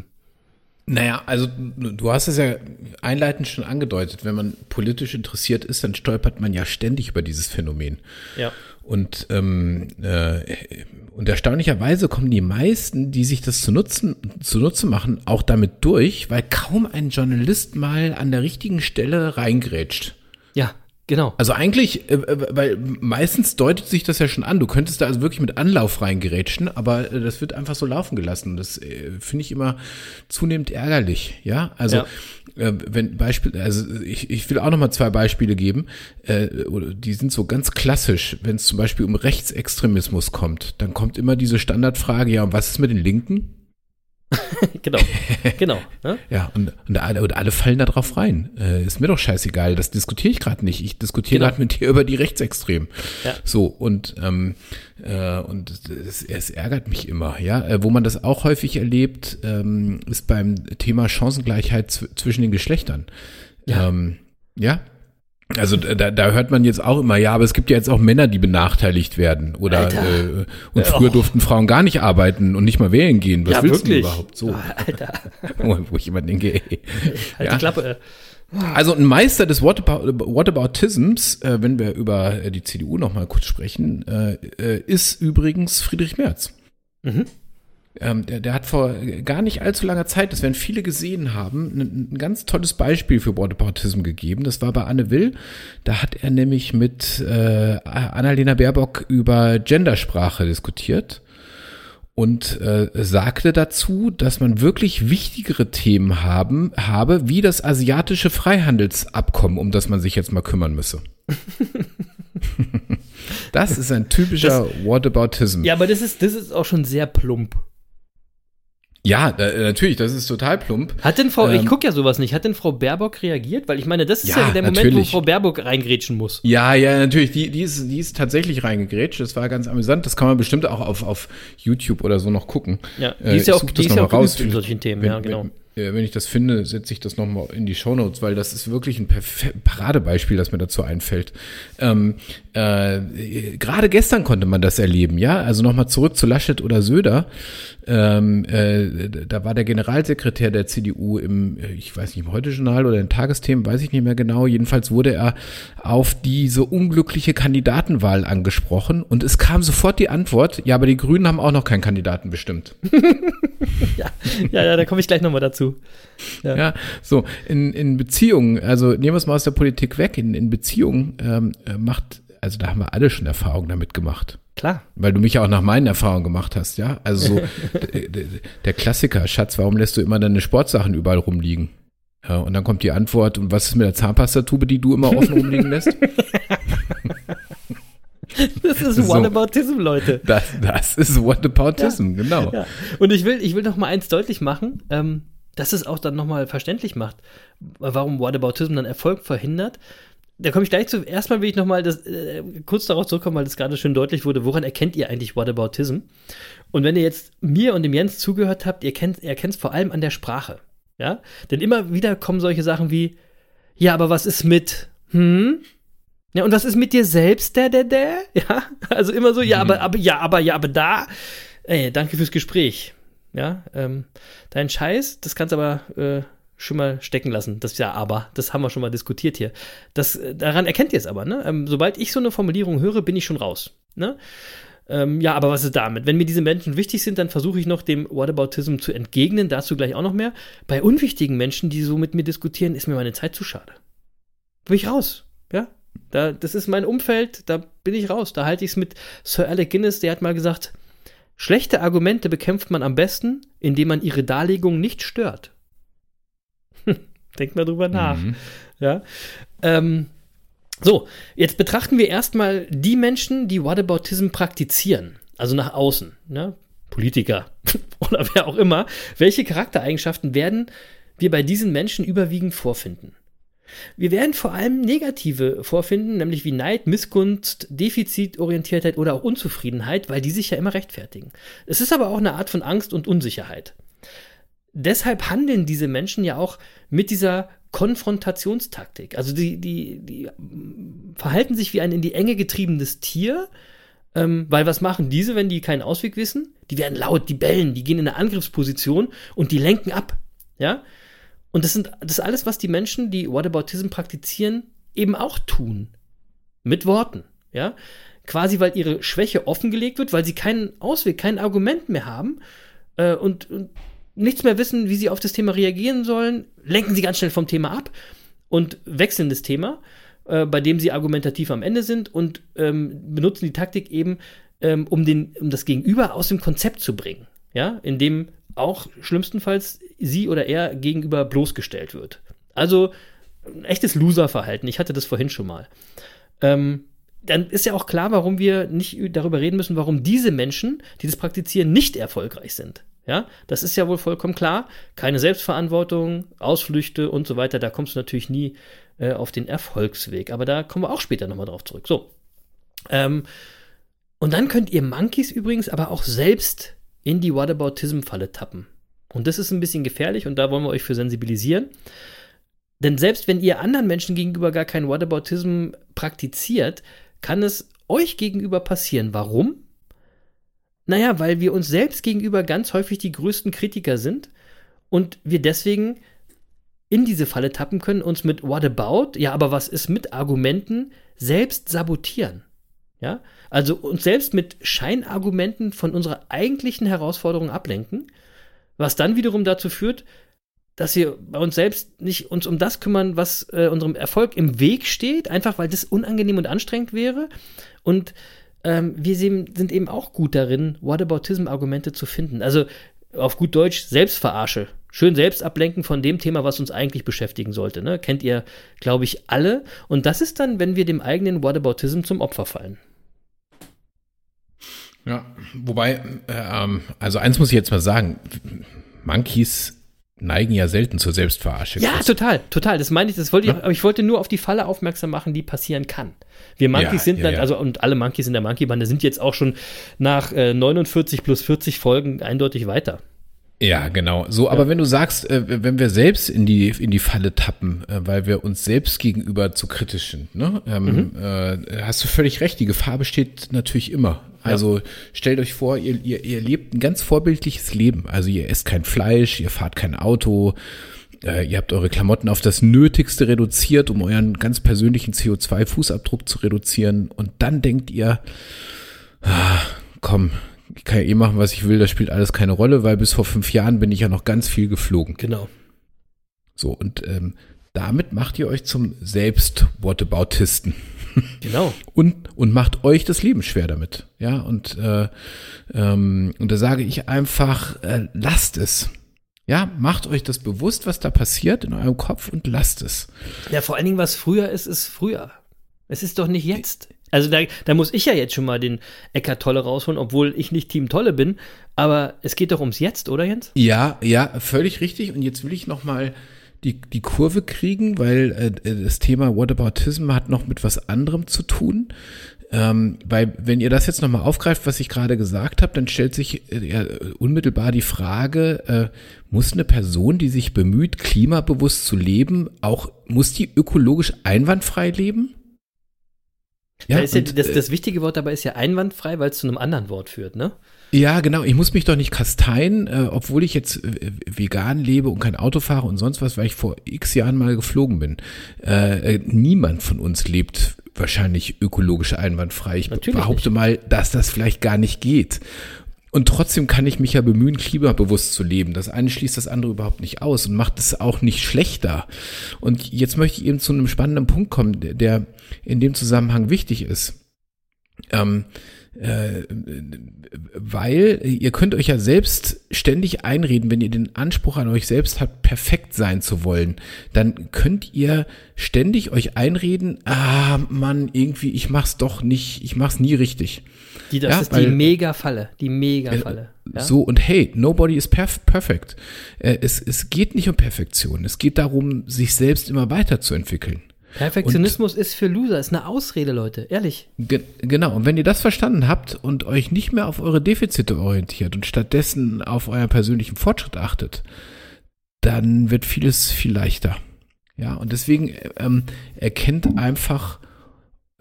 Naja, also du hast es ja einleitend schon angedeutet, wenn man politisch interessiert ist, dann stolpert man ja ständig über dieses Phänomen. Ja. Und, ähm, äh, und erstaunlicherweise kommen die meisten, die sich das zu nutzen, zunutze machen, auch damit durch, weil kaum ein Journalist mal an der richtigen Stelle reingrätscht. Ja, Genau. Also eigentlich, äh, äh, weil meistens deutet sich das ja schon an. Du könntest da also wirklich mit Anlauf reingerätschen, aber äh, das wird einfach so laufen gelassen. Das äh, finde ich immer zunehmend ärgerlich. Ja, also Ja. wenn Beispiel, also ich, ich will auch noch mal zwei Beispiele geben. Die sind so ganz klassisch. Wenn es zum Beispiel um Rechtsextremismus kommt, dann kommt immer diese Standardfrage: Ja, und was ist mit den Linken? genau. genau. Ne? Ja, und, und, alle, und alle fallen da drauf rein. Äh, ist mir doch scheißegal, das diskutiere ich gerade nicht. Ich diskutiere Genau. gerade mit dir über die Rechtsextremen. Ja. So, und, ähm, äh, und es, es ärgert mich immer, ja. Äh, wo man das auch häufig erlebt, ähm, ist beim Thema Chancengleichheit zw zwischen den Geschlechtern. Ja. Ähm, ja. Also da, da hört man jetzt auch immer, ja, aber es gibt ja jetzt auch Männer, die benachteiligt werden. Oder Alter. äh, und früher Oh. durften Frauen gar nicht arbeiten und nicht mal wählen gehen. Was Ja, willst wirklich. du überhaupt so? Alter, Wo ich immer denke, ey. halt Ja. die Klappe. Also ein Meister des Whatabout- Whataboutisms, äh, wenn wir über äh, die CDU noch mal kurz sprechen, äh, äh, ist übrigens Friedrich Merz. Mhm. Ähm, der, der hat vor gar nicht allzu langer Zeit, das werden viele gesehen haben, ein, ein ganz tolles Beispiel für Whataboutism gegeben. Das war bei Anne Will. Da hat er nämlich mit äh, Annalena Baerbock über Gendersprache diskutiert und äh, sagte dazu, dass man wirklich wichtigere Themen haben habe, wie das asiatische Freihandelsabkommen, um das man sich jetzt mal kümmern müsse. das ist ein typischer Whataboutism. Ja, aber das ist, das ist auch schon sehr plump. Ja, äh, natürlich, das ist total plump. Hat denn Frau, ich Ähm, gucke ja sowas nicht, hat denn Frau Baerbock reagiert? Weil ich meine, das ist ja, Ja, der Moment, natürlich. wo Frau Baerbock reingrätschen muss. Ja, ja, natürlich. Die, die, ist, die ist tatsächlich reingegrätscht. Das war ganz amüsant. Das kann man bestimmt auch auf, auf YouTube oder so noch gucken. Ja, die Äh, ist ja ich auch, die ist ja auch raus. in solchen Themen, Wenn, ja, genau. wenn, äh, wenn ich das finde, setze ich das nochmal in die Shownotes, weil das ist wirklich ein Paradebeispiel, das mir dazu einfällt. Ähm, äh, Gerade gestern konnte man das erleben, ja. Also nochmal zurück zu Laschet oder Söder. Ähm, äh, da war der Generalsekretär der CDU im, äh, ich weiß nicht, im Heute-Journal oder in Tagesthemen, weiß ich nicht mehr genau. Jedenfalls wurde er auf diese unglückliche Kandidatenwahl angesprochen und es kam sofort die Antwort, ja, aber die Grünen haben auch noch keinen Kandidaten bestimmt. Ja, ja, ja da komme ich gleich nochmal dazu. Ja. Ja, so, in, in Beziehungen, also nehmen wir es mal aus der Politik weg, in, in Beziehungen ähm, äh, macht, also da haben wir alle schon Erfahrungen damit gemacht. Klar. Weil du mich ja auch nach meinen Erfahrungen gemacht hast, ja? Also so, der Klassiker, Schatz, warum lässt du immer deine Sportsachen überall rumliegen? Ja, und dann kommt die Antwort, und was ist mit der Zahnpastatube, die du immer offen rumliegen lässt? Das ist So. Whataboutism, Leute. Das, das ist Whataboutism, genau. Ja. Und ich will, ich will noch mal eins deutlich machen, ähm, dass es auch dann noch mal verständlich macht, warum Whataboutism dann Erfolg verhindert. Da komme ich gleich zu. Erstmal will ich noch mal das, äh, kurz darauf zurückkommen, weil das gerade schön deutlich wurde. Woran erkennt ihr eigentlich Whataboutism? Und wenn ihr jetzt mir und dem Jens zugehört habt, ihr kennt, es vor allem an der Sprache. Ja? Denn immer wieder kommen solche Sachen wie, ja, aber was ist mit, hm? Ja, und was ist mit dir selbst, der, der, der? Ja, also immer so, ja, aber, aber, ja, aber, ja, aber da. Ey, danke fürs Gespräch. Ja, ähm, dein Scheiß, das kannst du aber äh, schon mal stecken lassen. Das ja, aber, das haben wir schon mal diskutiert hier. Das, äh, daran erkennt ihr es aber, ne? Ähm, sobald ich so eine Formulierung höre, bin ich schon raus. Ne? Ähm, ja, aber was ist damit? Wenn mir diese Menschen wichtig sind, dann versuche ich noch dem Whataboutism zu entgegnen, dazu gleich auch noch mehr. Bei unwichtigen Menschen, die so mit mir diskutieren, ist mir meine Zeit zu schade. Bin ich raus, ja? Da, das ist mein Umfeld, da bin ich raus. Da halte ich es mit Sir Alec Guinness, der hat mal gesagt, schlechte Argumente bekämpft man am besten, indem man ihre Darlegung nicht stört. Denkt mal drüber nach. Mhm. Ja. Ähm, so, jetzt betrachten wir erstmal die Menschen, die Whataboutism praktizieren, also nach außen, ne? Politiker oder wer auch immer. Welche Charaktereigenschaften werden wir bei diesen Menschen überwiegend vorfinden? Wir werden vor allem negative vorfinden, nämlich wie Neid, Missgunst, Defizitorientiertheit oder auch Unzufriedenheit, weil die sich ja immer rechtfertigen. Es ist aber auch eine Art von Angst und Unsicherheit. Deshalb handeln diese Menschen ja auch mit dieser Konfrontationstaktik. Also die, die, die verhalten sich wie ein in die Enge getriebenes Tier, ähm, weil was machen diese, wenn die keinen Ausweg wissen? Die werden laut, die bellen, die gehen in eine Angriffsposition und die lenken ab. Ja? Und das sind das ist alles, was die Menschen, die Whataboutism praktizieren, eben auch tun. Mit Worten. Ja? Quasi, weil ihre Schwäche offengelegt wird, weil sie keinen Ausweg, kein Argument mehr haben äh, und, und nichts mehr wissen, wie sie auf das Thema reagieren sollen, lenken sie ganz schnell vom Thema ab und wechseln das Thema äh, bei dem sie argumentativ am Ende sind und ähm, benutzen die Taktik eben, ähm, um, den, um das Gegenüber aus dem Konzept zu bringen. Ja, indem auch schlimmstenfalls sie oder er gegenüber bloßgestellt wird. Also ein echtes Loser-Verhalten. Ich hatte das vorhin schon mal. Ähm, dann ist ja auch klar, warum wir nicht darüber reden müssen, warum diese Menschen, die das praktizieren, nicht erfolgreich sind. Ja, das ist ja wohl vollkommen klar. Keine Selbstverantwortung, Ausflüchte und so weiter. Da kommst du natürlich nie äh, auf den Erfolgsweg. Aber da kommen wir auch später nochmal drauf zurück. So. Ähm, und dann könnt ihr Monkeys übrigens aber auch selbst in die Whataboutism-Falle tappen. Und das ist ein bisschen gefährlich und da wollen wir euch für sensibilisieren. Denn selbst wenn ihr anderen Menschen gegenüber gar kein Whataboutism praktiziert, kann es euch gegenüber passieren. Warum? Naja, weil wir uns selbst gegenüber ganz häufig die größten Kritiker sind und wir deswegen in diese Falle tappen können, uns mit What about, ja, aber was ist mit Argumenten selbst sabotieren. Ja, also uns selbst mit Scheinargumenten von unserer eigentlichen Herausforderung ablenken, was dann wiederum dazu führt, dass wir bei uns selbst nicht uns um das kümmern, was äh, unserem Erfolg im Weg steht, einfach weil das unangenehm und anstrengend wäre. Und ähm, wir sind eben auch gut darin, Whataboutism-Argumente zu finden. Also auf gut Deutsch Selbstverarsche. Schön selbst ablenken von dem Thema, was uns eigentlich beschäftigen sollte. Ne? Kennt ihr, glaube ich, alle. Und das ist dann, wenn wir dem eigenen Whataboutism zum Opfer fallen. Ja, wobei, äh, ähm, also eins muss ich jetzt mal sagen, Monkeys neigen ja selten zur Selbstverarsche. Ja, total, total. Das meine ich, das wollte ich, aber ich wollte nur auf die Falle aufmerksam machen, die passieren kann. Wir Monkeys ja, sind ja, dann, ja. also und alle Monkeys in der Monkey-Bande sind jetzt auch schon nach äh, 49 plus 40 Folgen eindeutig weiter. Ja, genau. So, aber wenn du sagst, äh, wenn wir selbst in die, in die Falle tappen, äh, weil wir uns selbst gegenüber zu kritisch sind, ne? Ähm, mhm. äh, hast du völlig recht, die Gefahr besteht natürlich immer. Also ja. stellt euch vor, ihr, ihr, ihr lebt ein ganz vorbildliches Leben. Also ihr esst kein Fleisch, ihr fahrt kein Auto, äh, ihr habt eure Klamotten auf das Nötigste reduziert, um euren ganz persönlichen CO2-Fußabdruck zu reduzieren. Und dann denkt ihr, ah, komm, ich kann ja eh machen, was ich will, das spielt alles keine Rolle, weil bis vor fünf Jahren bin ich ja noch ganz viel geflogen. Genau. So, und ähm, damit macht ihr euch zum Selbst-Whataboutisten. Genau. Und, und macht euch das Leben schwer damit. Ja, und, äh, ähm, und da sage ich einfach, äh, lasst es. Ja, macht euch das bewusst, was da passiert in eurem Kopf und lasst es. Ja, vor allen Dingen, was früher ist, ist früher. Es ist doch nicht jetzt. Also da, da muss ich ja jetzt schon mal den Eckart Tolle rausholen, obwohl ich nicht Team Tolle bin. Aber es geht doch ums Jetzt, oder Jens? Ja, ja, völlig richtig. Und jetzt will ich noch mal die, die Kurve kriegen, weil äh, äh, das Thema Whataboutism hat noch mit was anderem zu tun. Ähm, weil wenn ihr das jetzt nochmal aufgreift, was ich gerade gesagt habe, dann stellt sich äh, ja, unmittelbar die Frage, äh, muss eine Person, die sich bemüht, klimabewusst zu leben, auch, muss die ökologisch einwandfrei leben? Ja, da ja das, das wichtige Wort dabei ist ja einwandfrei, weil es zu einem anderen Wort führt, ne? Ja, genau. Ich muss mich doch nicht kasteien, äh, obwohl ich jetzt äh, vegan lebe und kein Auto fahre und sonst was, weil ich vor x Jahren mal geflogen bin. Äh, äh niemand von uns lebt wahrscheinlich ökologisch einwandfrei. Ich Natürlich behaupte nicht. mal, dass das vielleicht gar nicht geht. Und trotzdem kann ich mich ja bemühen, klimabewusst zu leben. Das eine schließt das andere überhaupt nicht aus und macht es auch nicht schlechter. Und jetzt möchte ich eben zu einem spannenden Punkt kommen, der in dem Zusammenhang wichtig ist. Ähm, äh, weil ihr könnt euch ja selbst ständig einreden, wenn ihr den Anspruch an euch selbst habt, perfekt sein zu wollen, dann könnt ihr ständig euch einreden, ah Mann, irgendwie, ich mach's doch nicht, ich mach's nie richtig. Die, das Ja, ist weil- die Mega-Falle. Die Mega-Falle. Ja? So, und hey, nobody is perf perfect. Äh, es, es geht nicht um Perfektion. Es geht darum, sich selbst immer weiterzuentwickeln. Perfektionismus ist für Loser, ist eine Ausrede, Leute. Ehrlich. Ge genau, und wenn ihr das verstanden habt und euch nicht mehr auf eure Defizite orientiert und stattdessen auf euren persönlichen Fortschritt achtet, dann wird vieles viel leichter. Ja, und deswegen ähm, erkennt einfach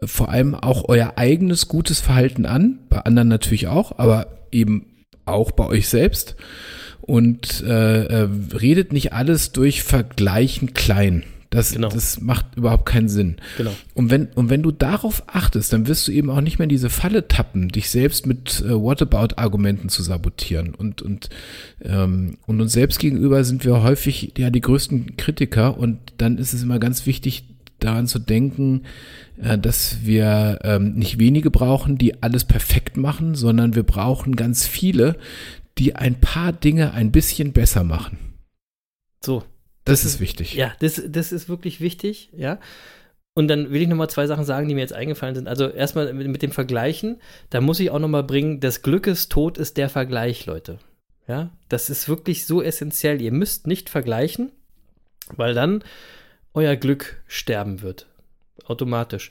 äh, vor allem auch euer eigenes gutes Verhalten an, bei anderen natürlich auch, aber eben auch bei euch selbst. Und äh, äh, redet nicht alles durch Vergleichen klein. Das, Genau. das macht überhaupt keinen Sinn. Genau. Und wenn, und wenn du darauf achtest, dann wirst du eben auch nicht mehr in diese Falle tappen, dich selbst mit äh, Whatabout-Argumenten zu sabotieren. Und, und, ähm, und uns selbst gegenüber sind wir häufig ja die größten Kritiker. Und dann ist es immer ganz wichtig, daran zu denken, äh, dass wir ähm, nicht wenige brauchen, die alles perfekt machen, sondern wir brauchen ganz viele, die ein paar Dinge ein bisschen besser machen. So. Das ist wichtig. Ja, das, das ist wirklich wichtig, ja. Und dann will ich nochmal zwei Sachen sagen, die mir jetzt eingefallen sind. Also erstmal mit, mit dem Vergleichen, da muss ich auch nochmal bringen, des Glückes Tod ist der Vergleich, Leute. Ja, das ist wirklich so essentiell. Ihr müsst nicht vergleichen, weil dann euer Glück sterben wird. Automatisch.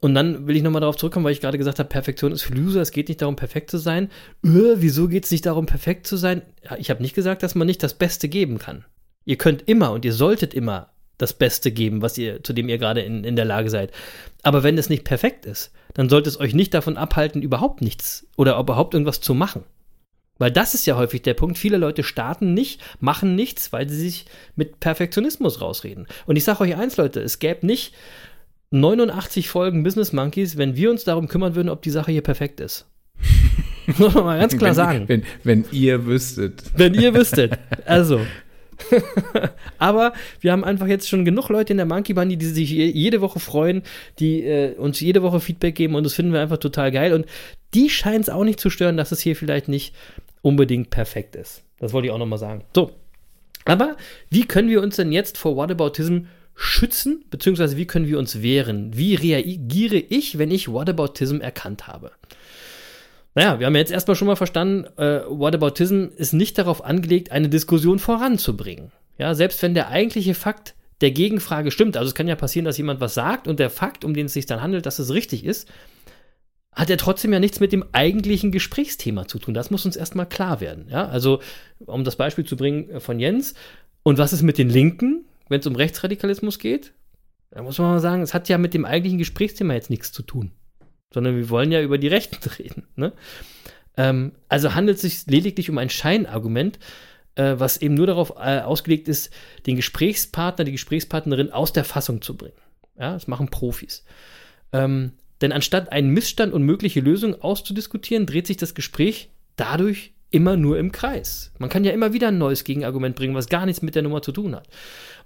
Und dann will ich nochmal darauf zurückkommen, weil ich gerade gesagt habe, Perfektion ist für Loser. Es geht nicht darum, perfekt zu sein. Äh, wieso geht es nicht darum, perfekt zu sein? Ich habe nicht gesagt, dass man nicht das Beste geben kann. Ihr könnt immer und ihr solltet immer das Beste geben, was ihr, zu dem ihr gerade in, in der Lage seid. Aber wenn es nicht perfekt ist, dann sollte es euch nicht davon abhalten, überhaupt nichts oder überhaupt irgendwas zu machen. Weil das ist ja häufig der Punkt. Viele Leute starten nicht, machen nichts, weil sie sich mit Perfektionismus rausreden. Und ich sage euch eins, Leute, es gäbe nicht 89 Folgen Business Monkeys, wenn wir uns darum kümmern würden, ob die Sache hier perfekt ist. Muss man mal ganz klar wenn, sagen. Wenn, wenn ihr wüsstet. Wenn ihr wüsstet. Also. Aber wir haben einfach jetzt schon genug Leute in der Monkey Bunny, die sich je- jede Woche freuen, die äh, uns jede Woche Feedback geben und das finden wir einfach total geil. Und die scheint es auch nicht zu stören, dass es hier vielleicht nicht unbedingt perfekt ist. Das wollte ich auch nochmal sagen. So. Aber wie können wir uns denn jetzt vor Whataboutism schützen, beziehungsweise wie können wir uns wehren? Wie reagiere ich, wenn ich Whataboutism erkannt habe? Naja, wir haben jetzt erstmal schon mal verstanden, äh, Whataboutism ist nicht darauf angelegt, eine Diskussion voranzubringen. Ja, selbst wenn der eigentliche Fakt der Gegenfrage stimmt, also es kann ja passieren, dass jemand was sagt und der Fakt, um den es sich dann handelt, dass es richtig ist, hat er trotzdem ja nichts mit dem eigentlichen Gesprächsthema zu tun. Das muss uns erstmal klar werden. Ja, also, um das Beispiel zu bringen äh, von Jens, und was ist mit den Linken, wenn es um Rechtsradikalismus geht? Da muss man mal sagen, es hat ja mit dem eigentlichen Gesprächsthema jetzt nichts zu tun sondern wir wollen ja über die Rechten reden. Ne? Ähm, also handelt es sich lediglich um ein Scheinargument, äh, was eben nur darauf äh, ausgelegt ist, den Gesprächspartner, die Gesprächspartnerin aus der Fassung zu bringen. Ja, das machen Profis. Ähm, denn anstatt einen Missstand und mögliche Lösungen auszudiskutieren, dreht sich das Gespräch dadurch immer nur im Kreis. Man kann ja immer wieder ein neues Gegenargument bringen, was gar nichts mit der Nummer zu tun hat.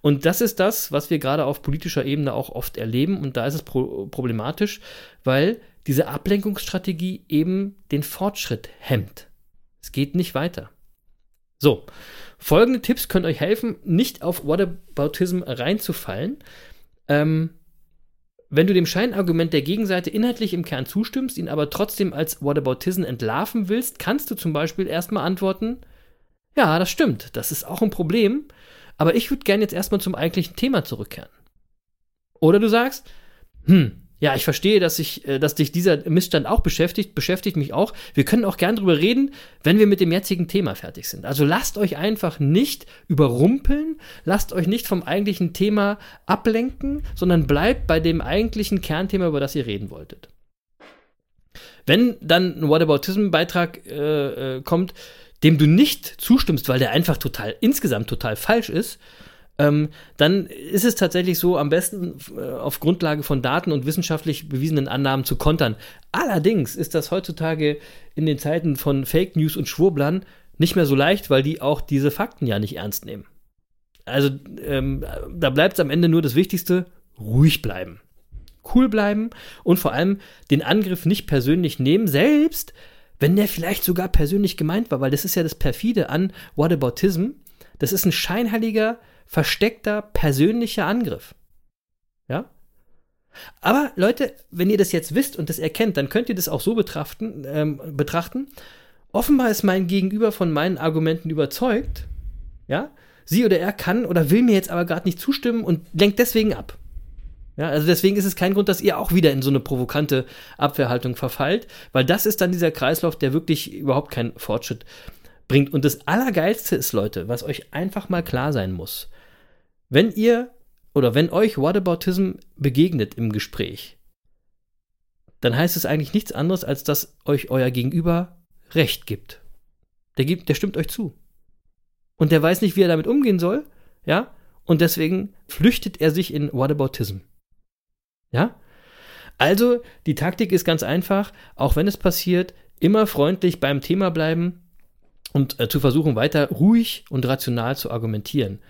Und das ist das, was wir gerade auf politischer Ebene auch oft erleben. Und da ist es pro problematisch, weil diese Ablenkungsstrategie eben den Fortschritt hemmt. Es geht nicht weiter. So, folgende Tipps können euch helfen, nicht auf Whataboutism reinzufallen. Ähm, wenn du dem Scheinargument der Gegenseite inhaltlich im Kern zustimmst, ihn aber trotzdem als Whataboutism entlarven willst, kannst du zum Beispiel erstmal antworten, ja, das stimmt, das ist auch ein Problem, aber ich würde gerne jetzt erstmal zum eigentlichen Thema zurückkehren. Oder du sagst, hm, ja, ich verstehe, dass, ich, äh, dass dich dieser Missstand auch beschäftigt, beschäftigt mich auch. Wir können auch gern drüber reden, wenn wir mit dem jetzigen Thema fertig sind. Also lasst euch einfach nicht überrumpeln, lasst euch nicht vom eigentlichen Thema ablenken, sondern bleibt bei dem eigentlichen Kernthema, über das ihr reden wolltet. Wenn dann ein Whataboutism-Beitrag äh, äh, kommt, dem du nicht zustimmst, weil der einfach total, insgesamt total falsch ist, ähm, dann ist es tatsächlich so, am besten äh, auf Grundlage von Daten und wissenschaftlich bewiesenen Annahmen zu kontern. Allerdings ist das heutzutage in den Zeiten von Fake News und Schwurblern nicht mehr so leicht, weil die auch diese Fakten ja nicht ernst nehmen. Also ähm, da bleibt es am Ende nur das Wichtigste, ruhig bleiben. cool bleiben und vor allem den Angriff nicht persönlich nehmen, selbst wenn der vielleicht sogar persönlich gemeint war, weil das ist ja das perfide an Whataboutism. Das ist ein scheinheiliger, versteckter, persönlicher Angriff. Ja? Aber Leute, wenn ihr das jetzt wisst und das erkennt, dann könnt ihr das auch so betrachten, ähm, betrachten. Offenbar ist mein Gegenüber von meinen Argumenten überzeugt. Ja? Sie oder er kann oder will mir jetzt aber gerade nicht zustimmen und lenkt deswegen ab. Ja, also deswegen ist es kein Grund, dass ihr auch wieder in so eine provokante Abwehrhaltung verfallt, weil das ist dann dieser Kreislauf, der wirklich überhaupt keinen Fortschritt bringt. Und das Allergeilste ist, Leute, was euch einfach mal klar sein muss. Wenn ihr oder wenn euch Whataboutism begegnet im Gespräch, dann heißt es eigentlich nichts anderes, als dass euch euer Gegenüber Recht gibt. Der, gibt, der stimmt euch zu. Und der weiß nicht, wie er damit umgehen soll, ja? Und deswegen flüchtet er sich in Whataboutism. Ja? Also, die Taktik ist ganz einfach, auch wenn es passiert, immer freundlich beim Thema bleiben und äh, zu versuchen, weiter ruhig und rational zu argumentieren.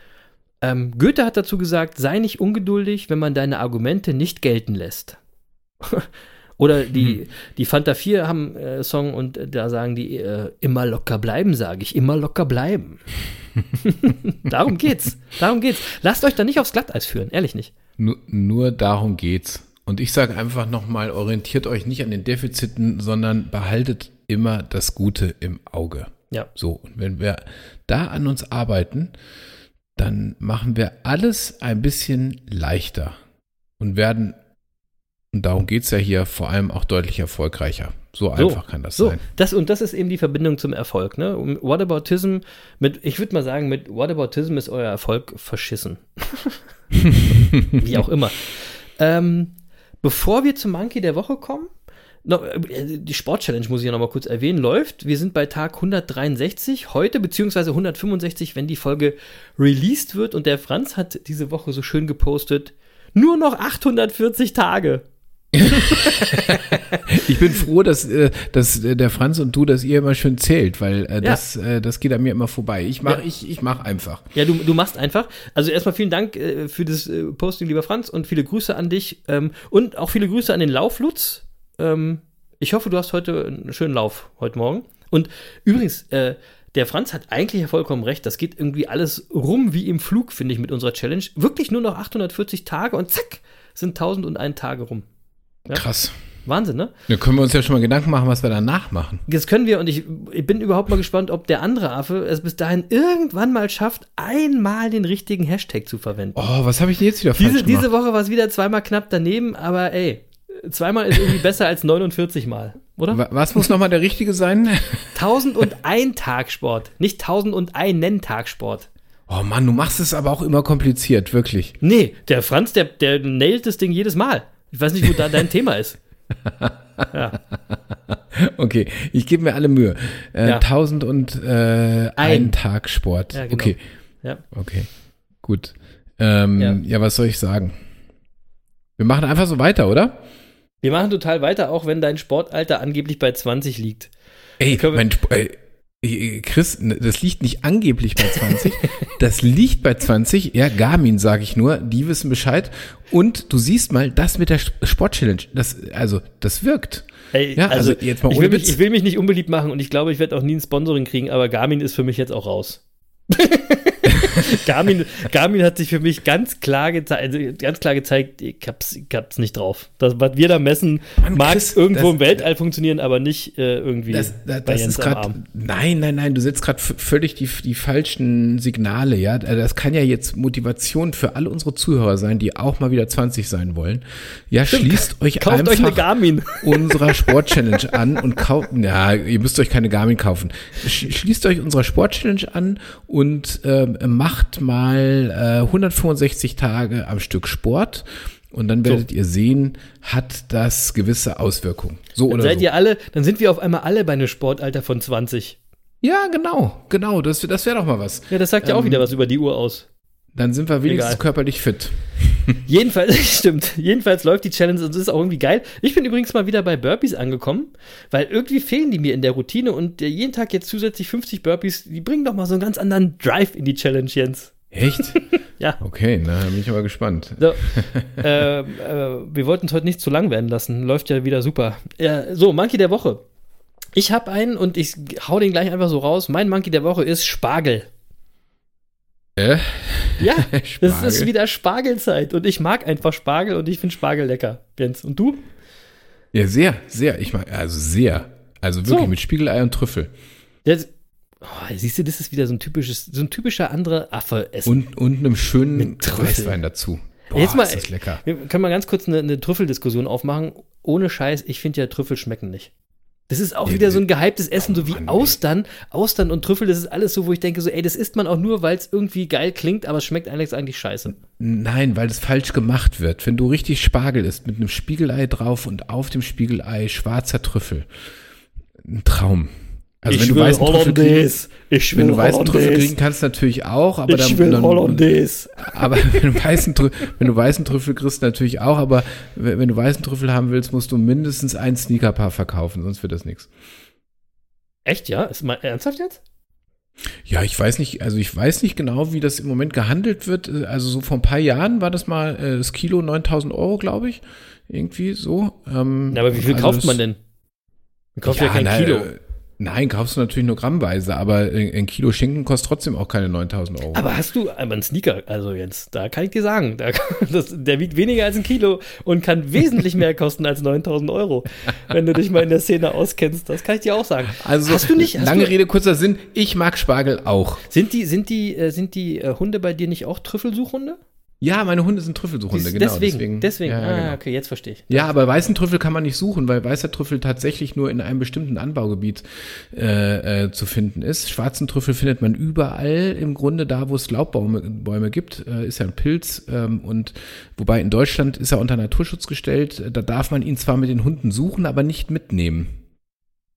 Ähm, Goethe hat dazu gesagt, sei nicht ungeduldig, wenn man deine Argumente nicht gelten lässt. Oder die, hm. die Fanta 4 haben äh, Song und äh, da sagen die äh, immer locker bleiben, sage ich, immer locker bleiben. darum geht's. Darum geht's. Lasst euch da nicht aufs Glatteis führen, ehrlich nicht. Nur, nur darum geht's. Und ich sage einfach nochmal, orientiert euch nicht an den Defiziten, sondern behaltet immer das Gute im Auge. Ja. So, und wenn wir da an uns arbeiten, dann machen wir alles ein bisschen leichter und werden, und darum geht es ja hier, vor allem auch deutlich erfolgreicher. So, so einfach kann das so. sein. Das, und das ist eben die Verbindung zum Erfolg. Ne? Whataboutism, mit, ich würde mal sagen, mit Whataboutism ist euer Erfolg verschissen. Wie auch immer. Ähm, bevor wir zum Monkey der Woche kommen, noch, äh, die Sport-Challenge muss ich ja noch mal kurz erwähnen, läuft. Wir sind bei Tag 163 heute, beziehungsweise 165, wenn die Folge released wird. Und der Franz hat diese Woche so schön gepostet, nur noch 840 Tage. ich bin froh, dass, äh, dass der Franz und du, dass ihr immer schön zählt, weil äh, das, ja. das geht an mir immer vorbei. Ich mache ja. ich, ich mach einfach. Ja, du, du machst einfach. Also erstmal vielen Dank für das Posting, lieber Franz, und viele Grüße an dich ähm, und auch viele Grüße an den Lauflutz. Ähm, ich hoffe, du hast heute einen schönen Lauf heute Morgen. Und übrigens, äh, der Franz hat eigentlich ja vollkommen recht. Das geht irgendwie alles rum wie im Flug, finde ich, mit unserer Challenge. Wirklich nur noch 840 Tage und zack, sind 1001 Tage rum. Ja? Krass. Wahnsinn, ne? Da können wir uns ja schon mal Gedanken machen, was wir danach machen. Das können wir und ich, ich bin überhaupt mal gespannt, ob der andere Affe es bis dahin irgendwann mal schafft, einmal den richtigen Hashtag zu verwenden. Oh, was habe ich denn jetzt wieder falsch diese, gemacht? Diese Woche war es wieder zweimal knapp daneben, aber ey, zweimal ist irgendwie besser als 49 Mal, oder? Was muss nochmal der richtige sein? 1001 Tagsport, nicht 1001 Tagsport. Oh Mann, du machst es aber auch immer kompliziert, wirklich. Nee, der Franz, der, der nailt das Ding jedes Mal. Ich weiß nicht, wo da dein Thema ist. Ja. Okay, ich gebe mir alle Mühe. Äh, ja. 1000 und äh, ein. ein Tag Sport. Ja, genau. Okay. Ja. Okay, gut. Ähm, ja. ja, was soll ich sagen? Wir machen einfach so weiter, oder? Wir machen total weiter, auch wenn dein Sportalter angeblich bei 20 liegt. Ey, mein Sp ey, Chris, das liegt nicht angeblich bei 20, das liegt bei 20. Ja, Garmin sage ich nur, die wissen Bescheid. Und du siehst mal, das mit der Sport-Challenge, das, also, das wirkt. Hey, ja, also, also jetzt mal ich will, mich, ich will mich nicht unbeliebt machen und ich glaube, ich werde auch nie ein Sponsoring kriegen, aber Garmin ist für mich jetzt auch raus. Garmin, Garmin hat sich für mich ganz klar, also ganz klar gezeigt, ich hab's, ich hab's nicht drauf. Das, was wir da messen, Mann, mag Chris, irgendwo das, im Weltall funktionieren, aber nicht äh, irgendwie das, das, bei Jens grad, Arm. Nein, nein, nein, du setzt gerade völlig die, die falschen Signale, ja. Das kann ja jetzt Motivation für alle unsere Zuhörer sein, die auch mal wieder 20 sein wollen. Ja, Stimmt, schließt euch kauft einfach euch eine Garmin. unserer Sport-Challenge an und kauft, ja, ihr müsst euch keine Garmin kaufen. Schließt euch unserer Sport-Challenge an und äh, macht mal äh, 165 Tage am Stück Sport und dann werdet so. ihr sehen, hat das gewisse Auswirkungen. So dann oder seid so. ihr alle, dann sind wir auf einmal alle bei einem Sportalter von 20. Ja, genau, genau, das, das wäre doch mal was. Ja, das sagt ja auch ähm, wieder was über die Uhr aus. Dann sind wir wenigstens Egal. körperlich fit. Jedenfalls, stimmt. Jedenfalls läuft die Challenge und es ist auch irgendwie geil. Ich bin übrigens mal wieder bei Burpees angekommen, weil irgendwie fehlen die mir in der Routine und jeden Tag jetzt zusätzlich 50 Burpees, die bringen doch mal so einen ganz anderen Drive in die Challenge, Jens. Echt? Ja. Okay, na, bin ich aber gespannt. So, äh, äh, wir wollten es heute nicht zu lang werden lassen. Läuft ja wieder super. Äh, so, Monkey der Woche. Ich habe einen und ich hau den gleich einfach so raus. Mein Monkey der Woche ist Spargel. Äh? Ja, das ist wieder Spargelzeit und ich mag einfach Spargel und ich finde Spargel lecker. Jens, und du? Ja, sehr, sehr. Ich mag, also sehr. Also wirklich So. mit Spiegelei und Trüffel. Das, oh, siehst du, das ist wieder so ein typisches, so ein typischer anderer Affe essen. Und, und einem schönen Mit Trüffel. Weißwein dazu. Boah, Jetzt mal- ist das lecker. Wir können mal ganz kurz eine, eine Trüffeldiskussion aufmachen. Ohne Scheiß, ich finde ja Trüffel schmecken nicht. Das ist auch Ja, wieder so ein gehyptes Essen, so wie Mann. Austern. Austern und Trüffel, das ist alles so, wo ich denke, so, ey, das isst man auch nur, weil es irgendwie geil klingt, aber es schmeckt eigentlich eigentlich scheiße. Nein, weil es falsch gemacht wird. Wenn du richtig Spargel isst, mit einem Spiegelei drauf und auf dem Spiegelei schwarzer Trüffel. Ein Traum. Also wenn du weißen Trüffel kriegen, Ich wenn du weißen Trüffel kriegen kannst, natürlich auch, aber dann, dann aber wenn du weißen Trüffel, wenn du weißen Trüffel kriegst, natürlich auch, aber wenn du weißen Trüffel haben willst, musst du mindestens ein Sneakerpaar verkaufen, sonst wird das nichts. Echt, ja? Ist mal ernsthaft jetzt? Ja, ich weiß nicht, also ich weiß nicht genau, wie das im Moment gehandelt wird. Also so vor ein paar Jahren war das mal äh, das Kilo 9000 Euro, glaube ich. Irgendwie so. Ähm, Na, aber wie viel also kauft das- man denn? Man kauft ja, kein na, Kilo. äh, Nein, kaufst du natürlich nur grammweise, aber ein Kilo Schinken kostet trotzdem auch keine 9000 Euro. Aber hast du, aber ein Sneaker, also Jens, da kann ich dir sagen, da, das, der wiegt weniger als ein Kilo und kann wesentlich mehr kosten als 9000 Euro, wenn du dich mal in der Szene auskennst. Das kann ich dir auch sagen. also hast du nicht, hast lange du, Rede, kurzer Sinn, ich mag Spargel auch. sind die, sind die, äh, sind die äh, Hunde bei dir nicht auch Trüffelsuchhunde? Ja, meine Hunde sind Trüffelsuchhunde, genau. deswegen, deswegen, Ja, ah, genau. okay, jetzt verstehe ich. Ja, aber weißen Trüffel kann man nicht suchen, weil weißer Trüffel tatsächlich nur in einem bestimmten Anbaugebiet äh, äh, zu finden ist. Schwarzen Trüffel findet man überall, im Grunde da, wo es Laubbäume Bäume gibt, äh, ist ja ein Pilz. Ähm, und wobei in Deutschland ist er unter Naturschutz gestellt. Da darf man ihn zwar mit den Hunden suchen, aber nicht mitnehmen.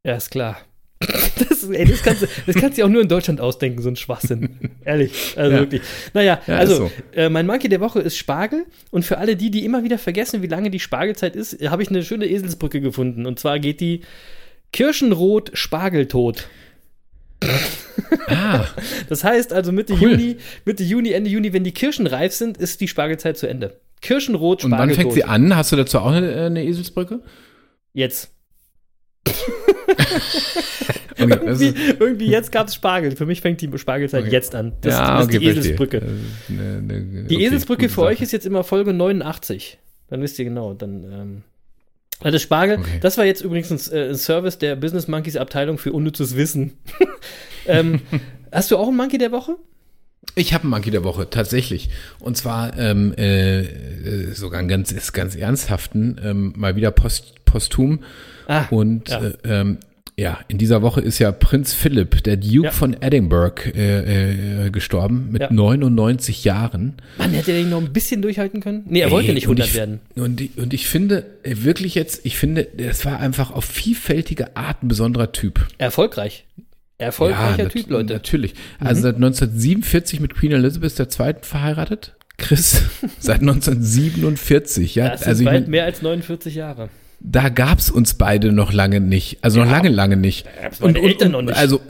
Ja, ist klar. Das, ey, das, kannst du, das kannst du auch nur in Deutschland ausdenken, so ein Schwachsinn. Ehrlich. Also Ja. wirklich. Naja, Ja, also, so. äh, mein Monkey der Woche ist Spargel. Und für alle die, die immer wieder vergessen, wie lange die Spargelzeit ist, habe ich eine schöne Eselsbrücke gefunden. Und zwar geht die Kirschenrot Spargeltot. Ah, Das heißt also Mitte Cool. Juni, Mitte Juni, Ende Juni, wenn die Kirschen reif sind, ist die Spargelzeit zu Ende. Kirschenrot und wann Spargeltot. fängt sie an? Hast du dazu auch eine, eine Eselsbrücke? Jetzt. Okay, Irgendwie, ist, irgendwie jetzt gab es Spargel. Für mich fängt die Spargelzeit Okay. jetzt an. Das, ja, das okay, ist die. Eselsbrücke. Ist eine- eine- Die Eselsbrücke für euch Sache. ist jetzt immer Folge 89. Dann wisst ihr genau. Dann, ähm, also das Spargel, Okay. das war jetzt übrigens ein, äh, ein Service der Business Monkeys Abteilung für unnützes Wissen. ähm, hast du auch einen Monkey der Woche? Ich habe einen Monkey der Woche, tatsächlich. Und zwar ähm, äh, äh, sogar einen ganz, ganz ernsthaften, ähm, mal wieder post, posthum. Ah, Und ja. ja. Äh, ähm, ja, in dieser Woche ist ja Prinz Philipp, der Duke Ja. von Edinburgh, äh, äh, gestorben mit Ja. 99 Jahren. Mann, hätte er nicht noch ein bisschen durchhalten können? Nee, er wollte Ey, nicht und 100 ich, werden. Und ich, und ich finde wirklich jetzt, ich finde, das war einfach auf vielfältige Art ein besonderer Typ. Erfolgreich. Erfolgreicher nat- Typ, Leute. Mhm. Natürlich. Also seit 1947 mit Queen Elizabeth II. verheiratet. Chris, seit 1947, ja. Das sind also ich weit mein, mehr als 49 Jahre. Da gab's uns beide noch lange nicht. Also noch Ja. lange, lange nicht. gab's meine Eltern noch nicht. Also,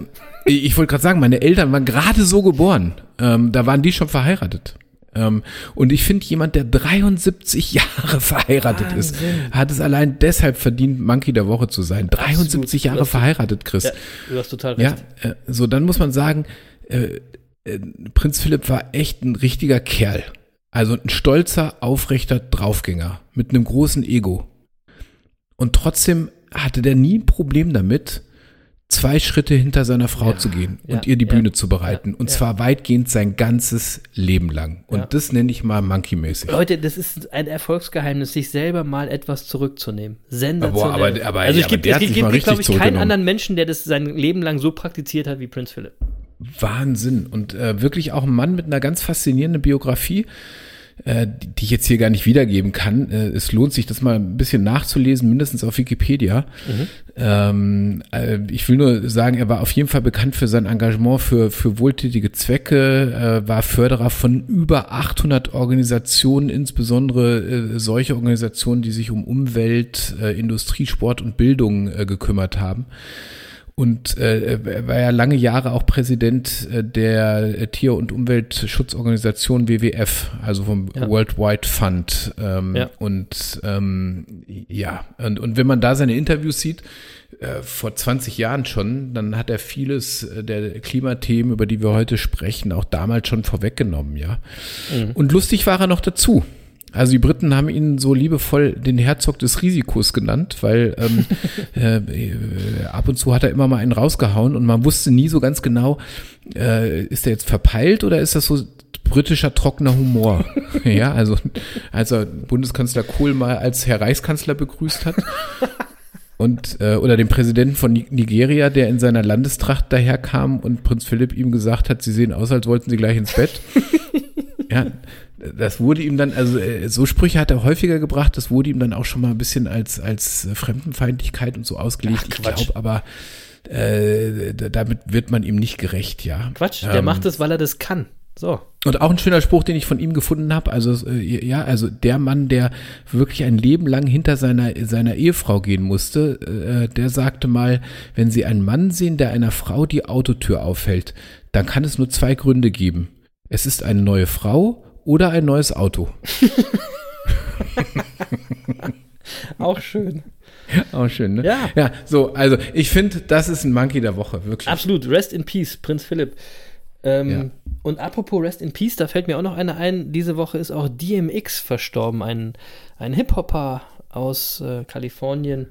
ich wollte gerade sagen, meine Eltern waren gerade so geboren. Ähm, da waren die schon verheiratet. Ähm, und ich finde, jemand, der 73 Jahre verheiratet ist, hat es allein deshalb verdient, Monkey der Woche zu sein. 73 Jahre Absolut. verheiratet, Chris. Ja, du hast total recht. Ja, äh, so dann muss man sagen, äh, äh, Prinz Philipp war echt ein richtiger Kerl. Also ein stolzer, aufrechter Draufgänger mit einem großen Ego. Und trotzdem hatte der nie ein Problem damit, zwei Schritte hinter seiner Frau zu gehen ja, und ihr die ja, Bühne zu bereiten. ja, und ja. zwar weitgehend sein ganzes Leben lang. Und Ja. das nenne ich mal monkey-mäßig. Leute, das ist ein Erfolgsgeheimnis, sich selber mal etwas zurückzunehmen. Sensationell. Aber- aber- aber- also ich der es gibt, glaube ich, keinen anderen Menschen, der das sein Leben lang so praktiziert hat wie Prinz Philipp. Wahnsinn. Und äh, wirklich auch ein Mann mit einer ganz faszinierenden Biografie, äh, die, ich jetzt hier gar nicht wiedergeben kann. Äh, es lohnt sich, das mal ein bisschen nachzulesen, mindestens auf Wikipedia. Ähm, äh, ich will nur sagen, er war auf jeden Fall bekannt für sein Engagement für, für wohltätige Zwecke, war Förderer von über 800 Organisationen, insbesondere solche Organisationen, die sich um Umwelt, Industrie, Sport und Bildung gekümmert haben. Und äh, er war ja lange Jahre auch Präsident äh, der Tier- und Umweltschutzorganisation WWF, also vom Ja. World Wide Fund. Ähm, Ja. Und ähm, ja, und, und wenn man da seine Interviews sieht, äh, vor 20 Jahren schon, dann hat er vieles äh, der Klimathemen, über die wir heute sprechen, auch damals schon vorweggenommen, ja. Und lustig war er noch dazu. Also die Briten haben ihn so liebevoll den Herzog des Risikos genannt, weil ähm, äh, äh, ab und zu hat er immer mal einen rausgehauen und man wusste nie so ganz genau, äh, ist er jetzt verpeilt oder ist das so britischer trockener Humor? ja, also als er Bundeskanzler Kohl mal als Herr Reichskanzler begrüßt hat. Und, äh, oder den Präsidenten von Ni- Nigeria, der in seiner Landestracht daherkam und Prinz Philipp ihm gesagt hat, sie sehen aus, als wollten sie gleich ins Bett. ja, das wurde ihm dann, also äh, so Sprüche hat er häufiger gebracht, das wurde ihm dann auch schon mal ein bisschen als, als äh, Fremdenfeindlichkeit und so ausgelegt. Ach, ich glaube aber, äh, da- damit wird man ihm nicht gerecht, ja. Quatsch, der Ähm, macht es, weil er das kann. So. und auch ein schöner Spruch, den ich von ihm gefunden habe. Also äh, ja, also der Mann, der wirklich ein Leben lang hinter seiner seiner Ehefrau gehen musste, äh, der sagte mal, wenn Sie einen Mann sehen, der einer Frau die Autotür aufhält, dann kann es nur zwei Gründe geben. Es ist eine neue Frau oder ein neues Auto. Auch schön. Auch schön, ne? Ja. Ja, so, also ich finde, das ist ein Monkey der Woche, wirklich. Absolut. Rest in Peace, Prinz Philipp. Ähm, Ja. Und apropos Rest in Peace, da fällt mir auch noch einer ein. Diese Woche ist auch DMX verstorben, ein, ein Hip-Hopper aus äh, Kalifornien.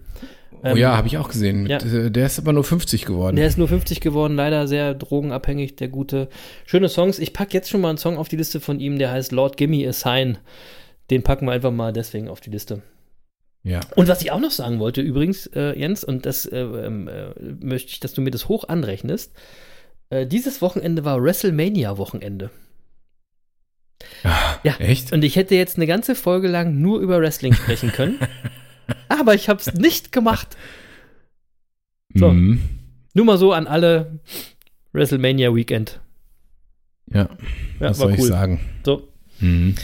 Oh ja, habe ich auch gesehen. Mit, ja. äh, der ist aber nur 50 geworden. Der ist nur 50 geworden, leider sehr drogenabhängig, der gute. Schöne Songs. Ich packe jetzt schon mal einen Song auf die Liste von ihm, der heißt Lord Gimme a Sign. Den packen wir einfach mal deswegen auf die Liste. ja. Und was ich auch noch sagen wollte, übrigens, äh, Jens, und das äh, ähm, äh, möchte ich, dass du mir das hoch anrechnest. Äh, dieses Wochenende war WrestleMania-Wochenende. Ja. Echt? Und ich hätte jetzt eine ganze Folge lang nur über Wrestling sprechen können. aber ich habe es nicht gemacht. so. Mhm. Nur mal so an alle WrestleMania Weekend. Ja, Ja, was soll ich cool. sagen? So, Mhm.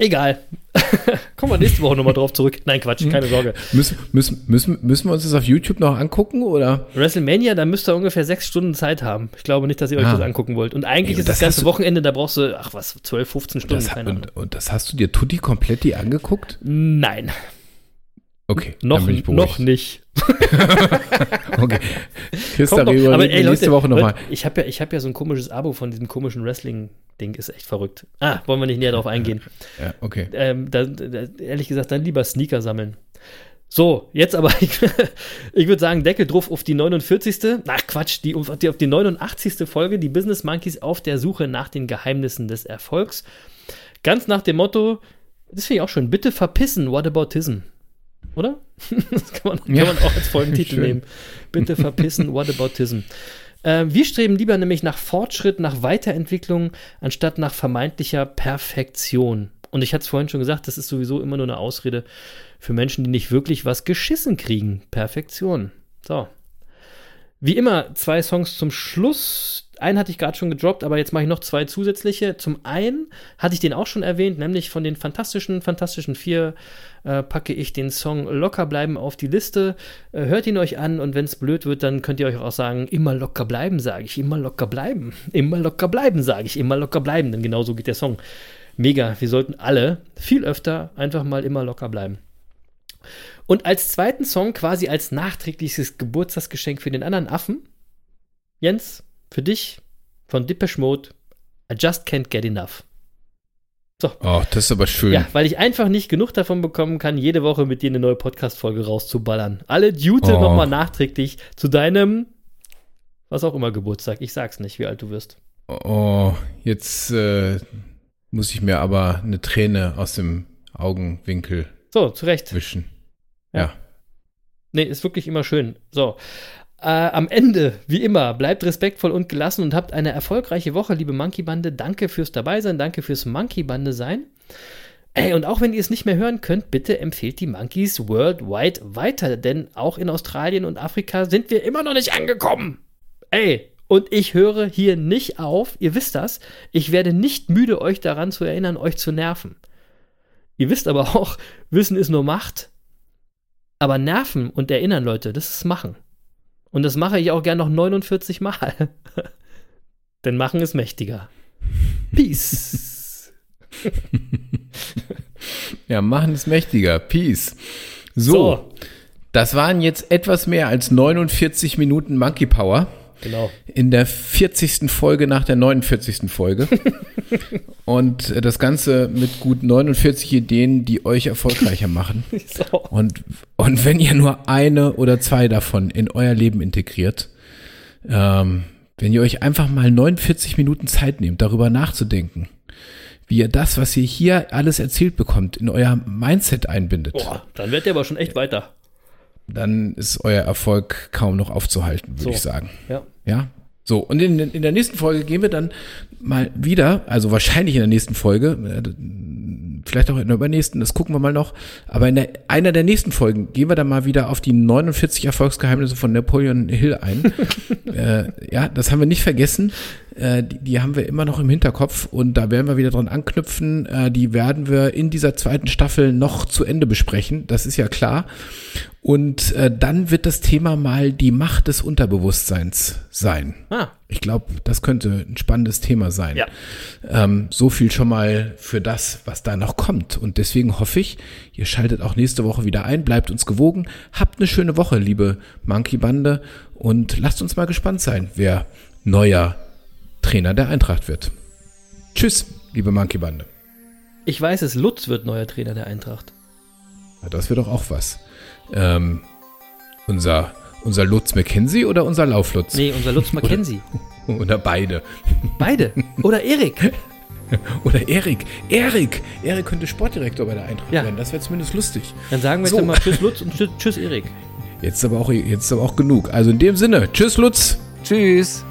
egal. Kommen wir nächste Woche nochmal drauf zurück. Nein, Quatsch, Hm. keine Sorge. Müssen, müssen, müssen, müssen wir uns das auf YouTube noch angucken oder? WrestleMania, da müsst ihr ungefähr sechs Stunden Zeit haben. Ich glaube nicht, dass ihr euch Ah. das angucken wollt. Und eigentlich Ey, und ist das, das ganze Wochenende, da brauchst du, ach was, 12, 15 Stunden, Das, keine Ahnung. und, und das hast du dir Tutti Kompletti angeguckt? Nein, Okay, noch, noch nicht. Okay. Chris, Kommt darüber Aber reden ey, wir nächste Leute, Woche nochmal. Leute, ich habe ja, ich hab ja so ein komisches Abo von diesem komischen Wrestling-Ding, ist echt verrückt. Ah, wollen wir nicht näher drauf eingehen. Ja, okay. ähm, da, da, ehrlich gesagt, dann lieber Sneaker sammeln. So, jetzt aber, ich, ich würde sagen, Deckel drauf auf die 49. Ach Quatsch, die, auf die, auf die 89. Folge, die Business Monkeys auf der Suche nach den Geheimnissen des Erfolgs. Ganz nach dem Motto, das finde ich auch schön, bitte verpissen, Whataboutism. Oder? Das kann man, kann Ja. man auch als Folgentitel Schön. nehmen. Bitte verpissen, Whataboutism. Äh, wir streben lieber nämlich nach Fortschritt, nach Weiterentwicklung, anstatt nach vermeintlicher Perfektion. Und ich hatte es vorhin schon gesagt, das ist sowieso immer nur eine Ausrede für Menschen, die nicht wirklich was geschissen kriegen. Perfektion. So. Wie immer, zwei Songs zum Schluss. Einen hatte ich gerade schon gedroppt, aber jetzt mache ich noch zwei zusätzliche. Zum einen hatte ich den auch schon erwähnt, nämlich von den fantastischen, fantastischen vier äh, packe ich den Song Locker bleiben auf die Liste. Äh, hört ihn euch an und wenn es blöd wird, dann könnt ihr euch auch sagen, immer locker bleiben, sage ich, immer locker bleiben. Immer locker bleiben, sage ich, immer locker bleiben, denn genau so geht der Song. Mega, wir sollten alle viel öfter einfach mal immer locker bleiben. Und als zweiten Song, quasi als nachträgliches Geburtstagsgeschenk für den anderen Affen, Jens, für dich von Depeche Mode, I just can't get enough. Oh, das ist aber schön. Ja, weil ich einfach nicht genug davon bekommen kann, jede Woche mit dir eine neue Podcast-Folge rauszuballern. Alle Jute Oh. nochmal nachträglich zu deinem, was auch immer, Geburtstag. Ich sag's nicht, wie alt du wirst. Oh, jetzt äh, muss ich mir aber eine Träne aus dem Augenwinkel So, zu Recht. wischen. Ja. Ja. Nee, ist wirklich immer schön. So. Äh, am Ende, wie immer, bleibt respektvoll und gelassen und habt eine erfolgreiche Woche, liebe Monkey Bande. Danke fürs Dabeisein, danke fürs Monkey Bande sein. Ey, und auch wenn ihr es nicht mehr hören könnt, bitte empfehlt die Monkeys worldwide weiter, denn auch in Australien und Afrika sind wir immer noch nicht angekommen. Ey, und ich höre hier nicht auf, ihr wisst das, ich werde nicht müde, euch daran zu erinnern, euch zu nerven. Ihr wisst aber auch, Wissen ist nur Macht. Aber nerven und erinnern, Leute, das ist machen. Und das mache ich auch gern noch 49 Mal. Denn machen ist mächtiger. Peace. ja, machen ist mächtiger. Peace. So, So. das waren jetzt etwas mehr als 49 Minuten Monkey Power. Genau. in der 40. Folge nach der 49. Folge. und äh, das Ganze mit gut 49 Ideen, die euch erfolgreicher machen. So. Und, und wenn ihr nur eine oder zwei davon in euer Leben integriert, ähm, wenn ihr euch einfach mal 49 Minuten Zeit nehmt, darüber nachzudenken, wie ihr das, was ihr hier alles erzählt bekommt, in euer Mindset einbindet, Boah, dann wird der aber schon echt weiter. Dann ist euer Erfolg kaum noch aufzuhalten, würde So. ich sagen. Ja. Ja. So, und in, in der nächsten Folge gehen wir dann mal wieder, also wahrscheinlich in der nächsten Folge, äh, vielleicht auch in der übernächsten, das gucken wir mal noch, aber in der, einer der nächsten Folgen gehen wir dann mal wieder auf die 49 Erfolgsgeheimnisse von Napoleon Hill ein. äh, ja, das haben wir nicht vergessen. Äh, die, die haben wir immer noch im Hinterkopf und da werden wir wieder dran anknüpfen. Äh, die werden wir in dieser zweiten Staffel noch zu Ende besprechen, das ist ja klar. Und äh, dann wird das Thema mal die Macht des Unterbewusstseins sein. Ah, Ich glaube, das könnte ein spannendes Thema sein. Ja. Ähm, so viel schon mal für das, was da noch kommt. Und deswegen hoffe ich, ihr schaltet auch nächste Woche wieder ein, bleibt uns gewogen, habt eine schöne Woche, liebe Monkey Bande, und lasst uns mal gespannt sein, wer neuer Trainer der Eintracht wird. Tschüss, liebe Monkey Bande. ich weiß es, Lutz wird neuer Trainer der Eintracht. Ja, das wird doch auch was. Ähm, unser, unser Lutz McKenzie oder unser Lauflutz? Nee, unser Lutz Mackenzie. Oder beide. Beide. Oder Erik. Oder Erik. Erik. Erik könnte Sportdirektor bei der Eintracht Ja. werden. Das wäre zumindest lustig. Dann sagen wir So. jetzt mal Tschüss Lutz und Tschüss, tschüss Erik. Jetzt ist aber auch, jetzt ist aber auch genug. Also in dem Sinne, tschüss Lutz. Tschüss.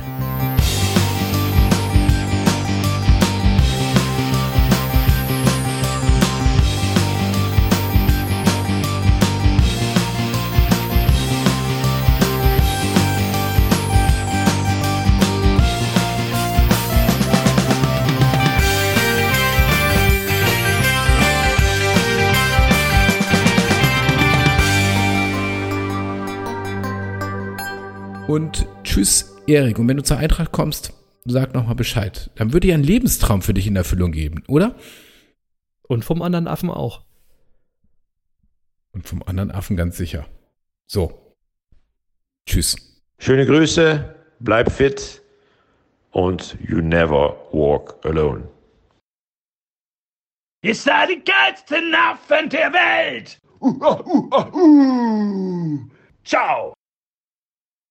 Und tschüss Erik. Und wenn du zur Eintracht kommst, sag nochmal Bescheid. Dann würde ja ein Lebenstraum für dich in Erfüllung geben, oder? Und vom anderen Affen auch. Und vom anderen Affen ganz sicher. So. Tschüss. Schöne Grüße, bleib fit und you never walk alone. Ihr seid die geilsten Affen der Welt! Uh, uh, uh, uh. Ciao!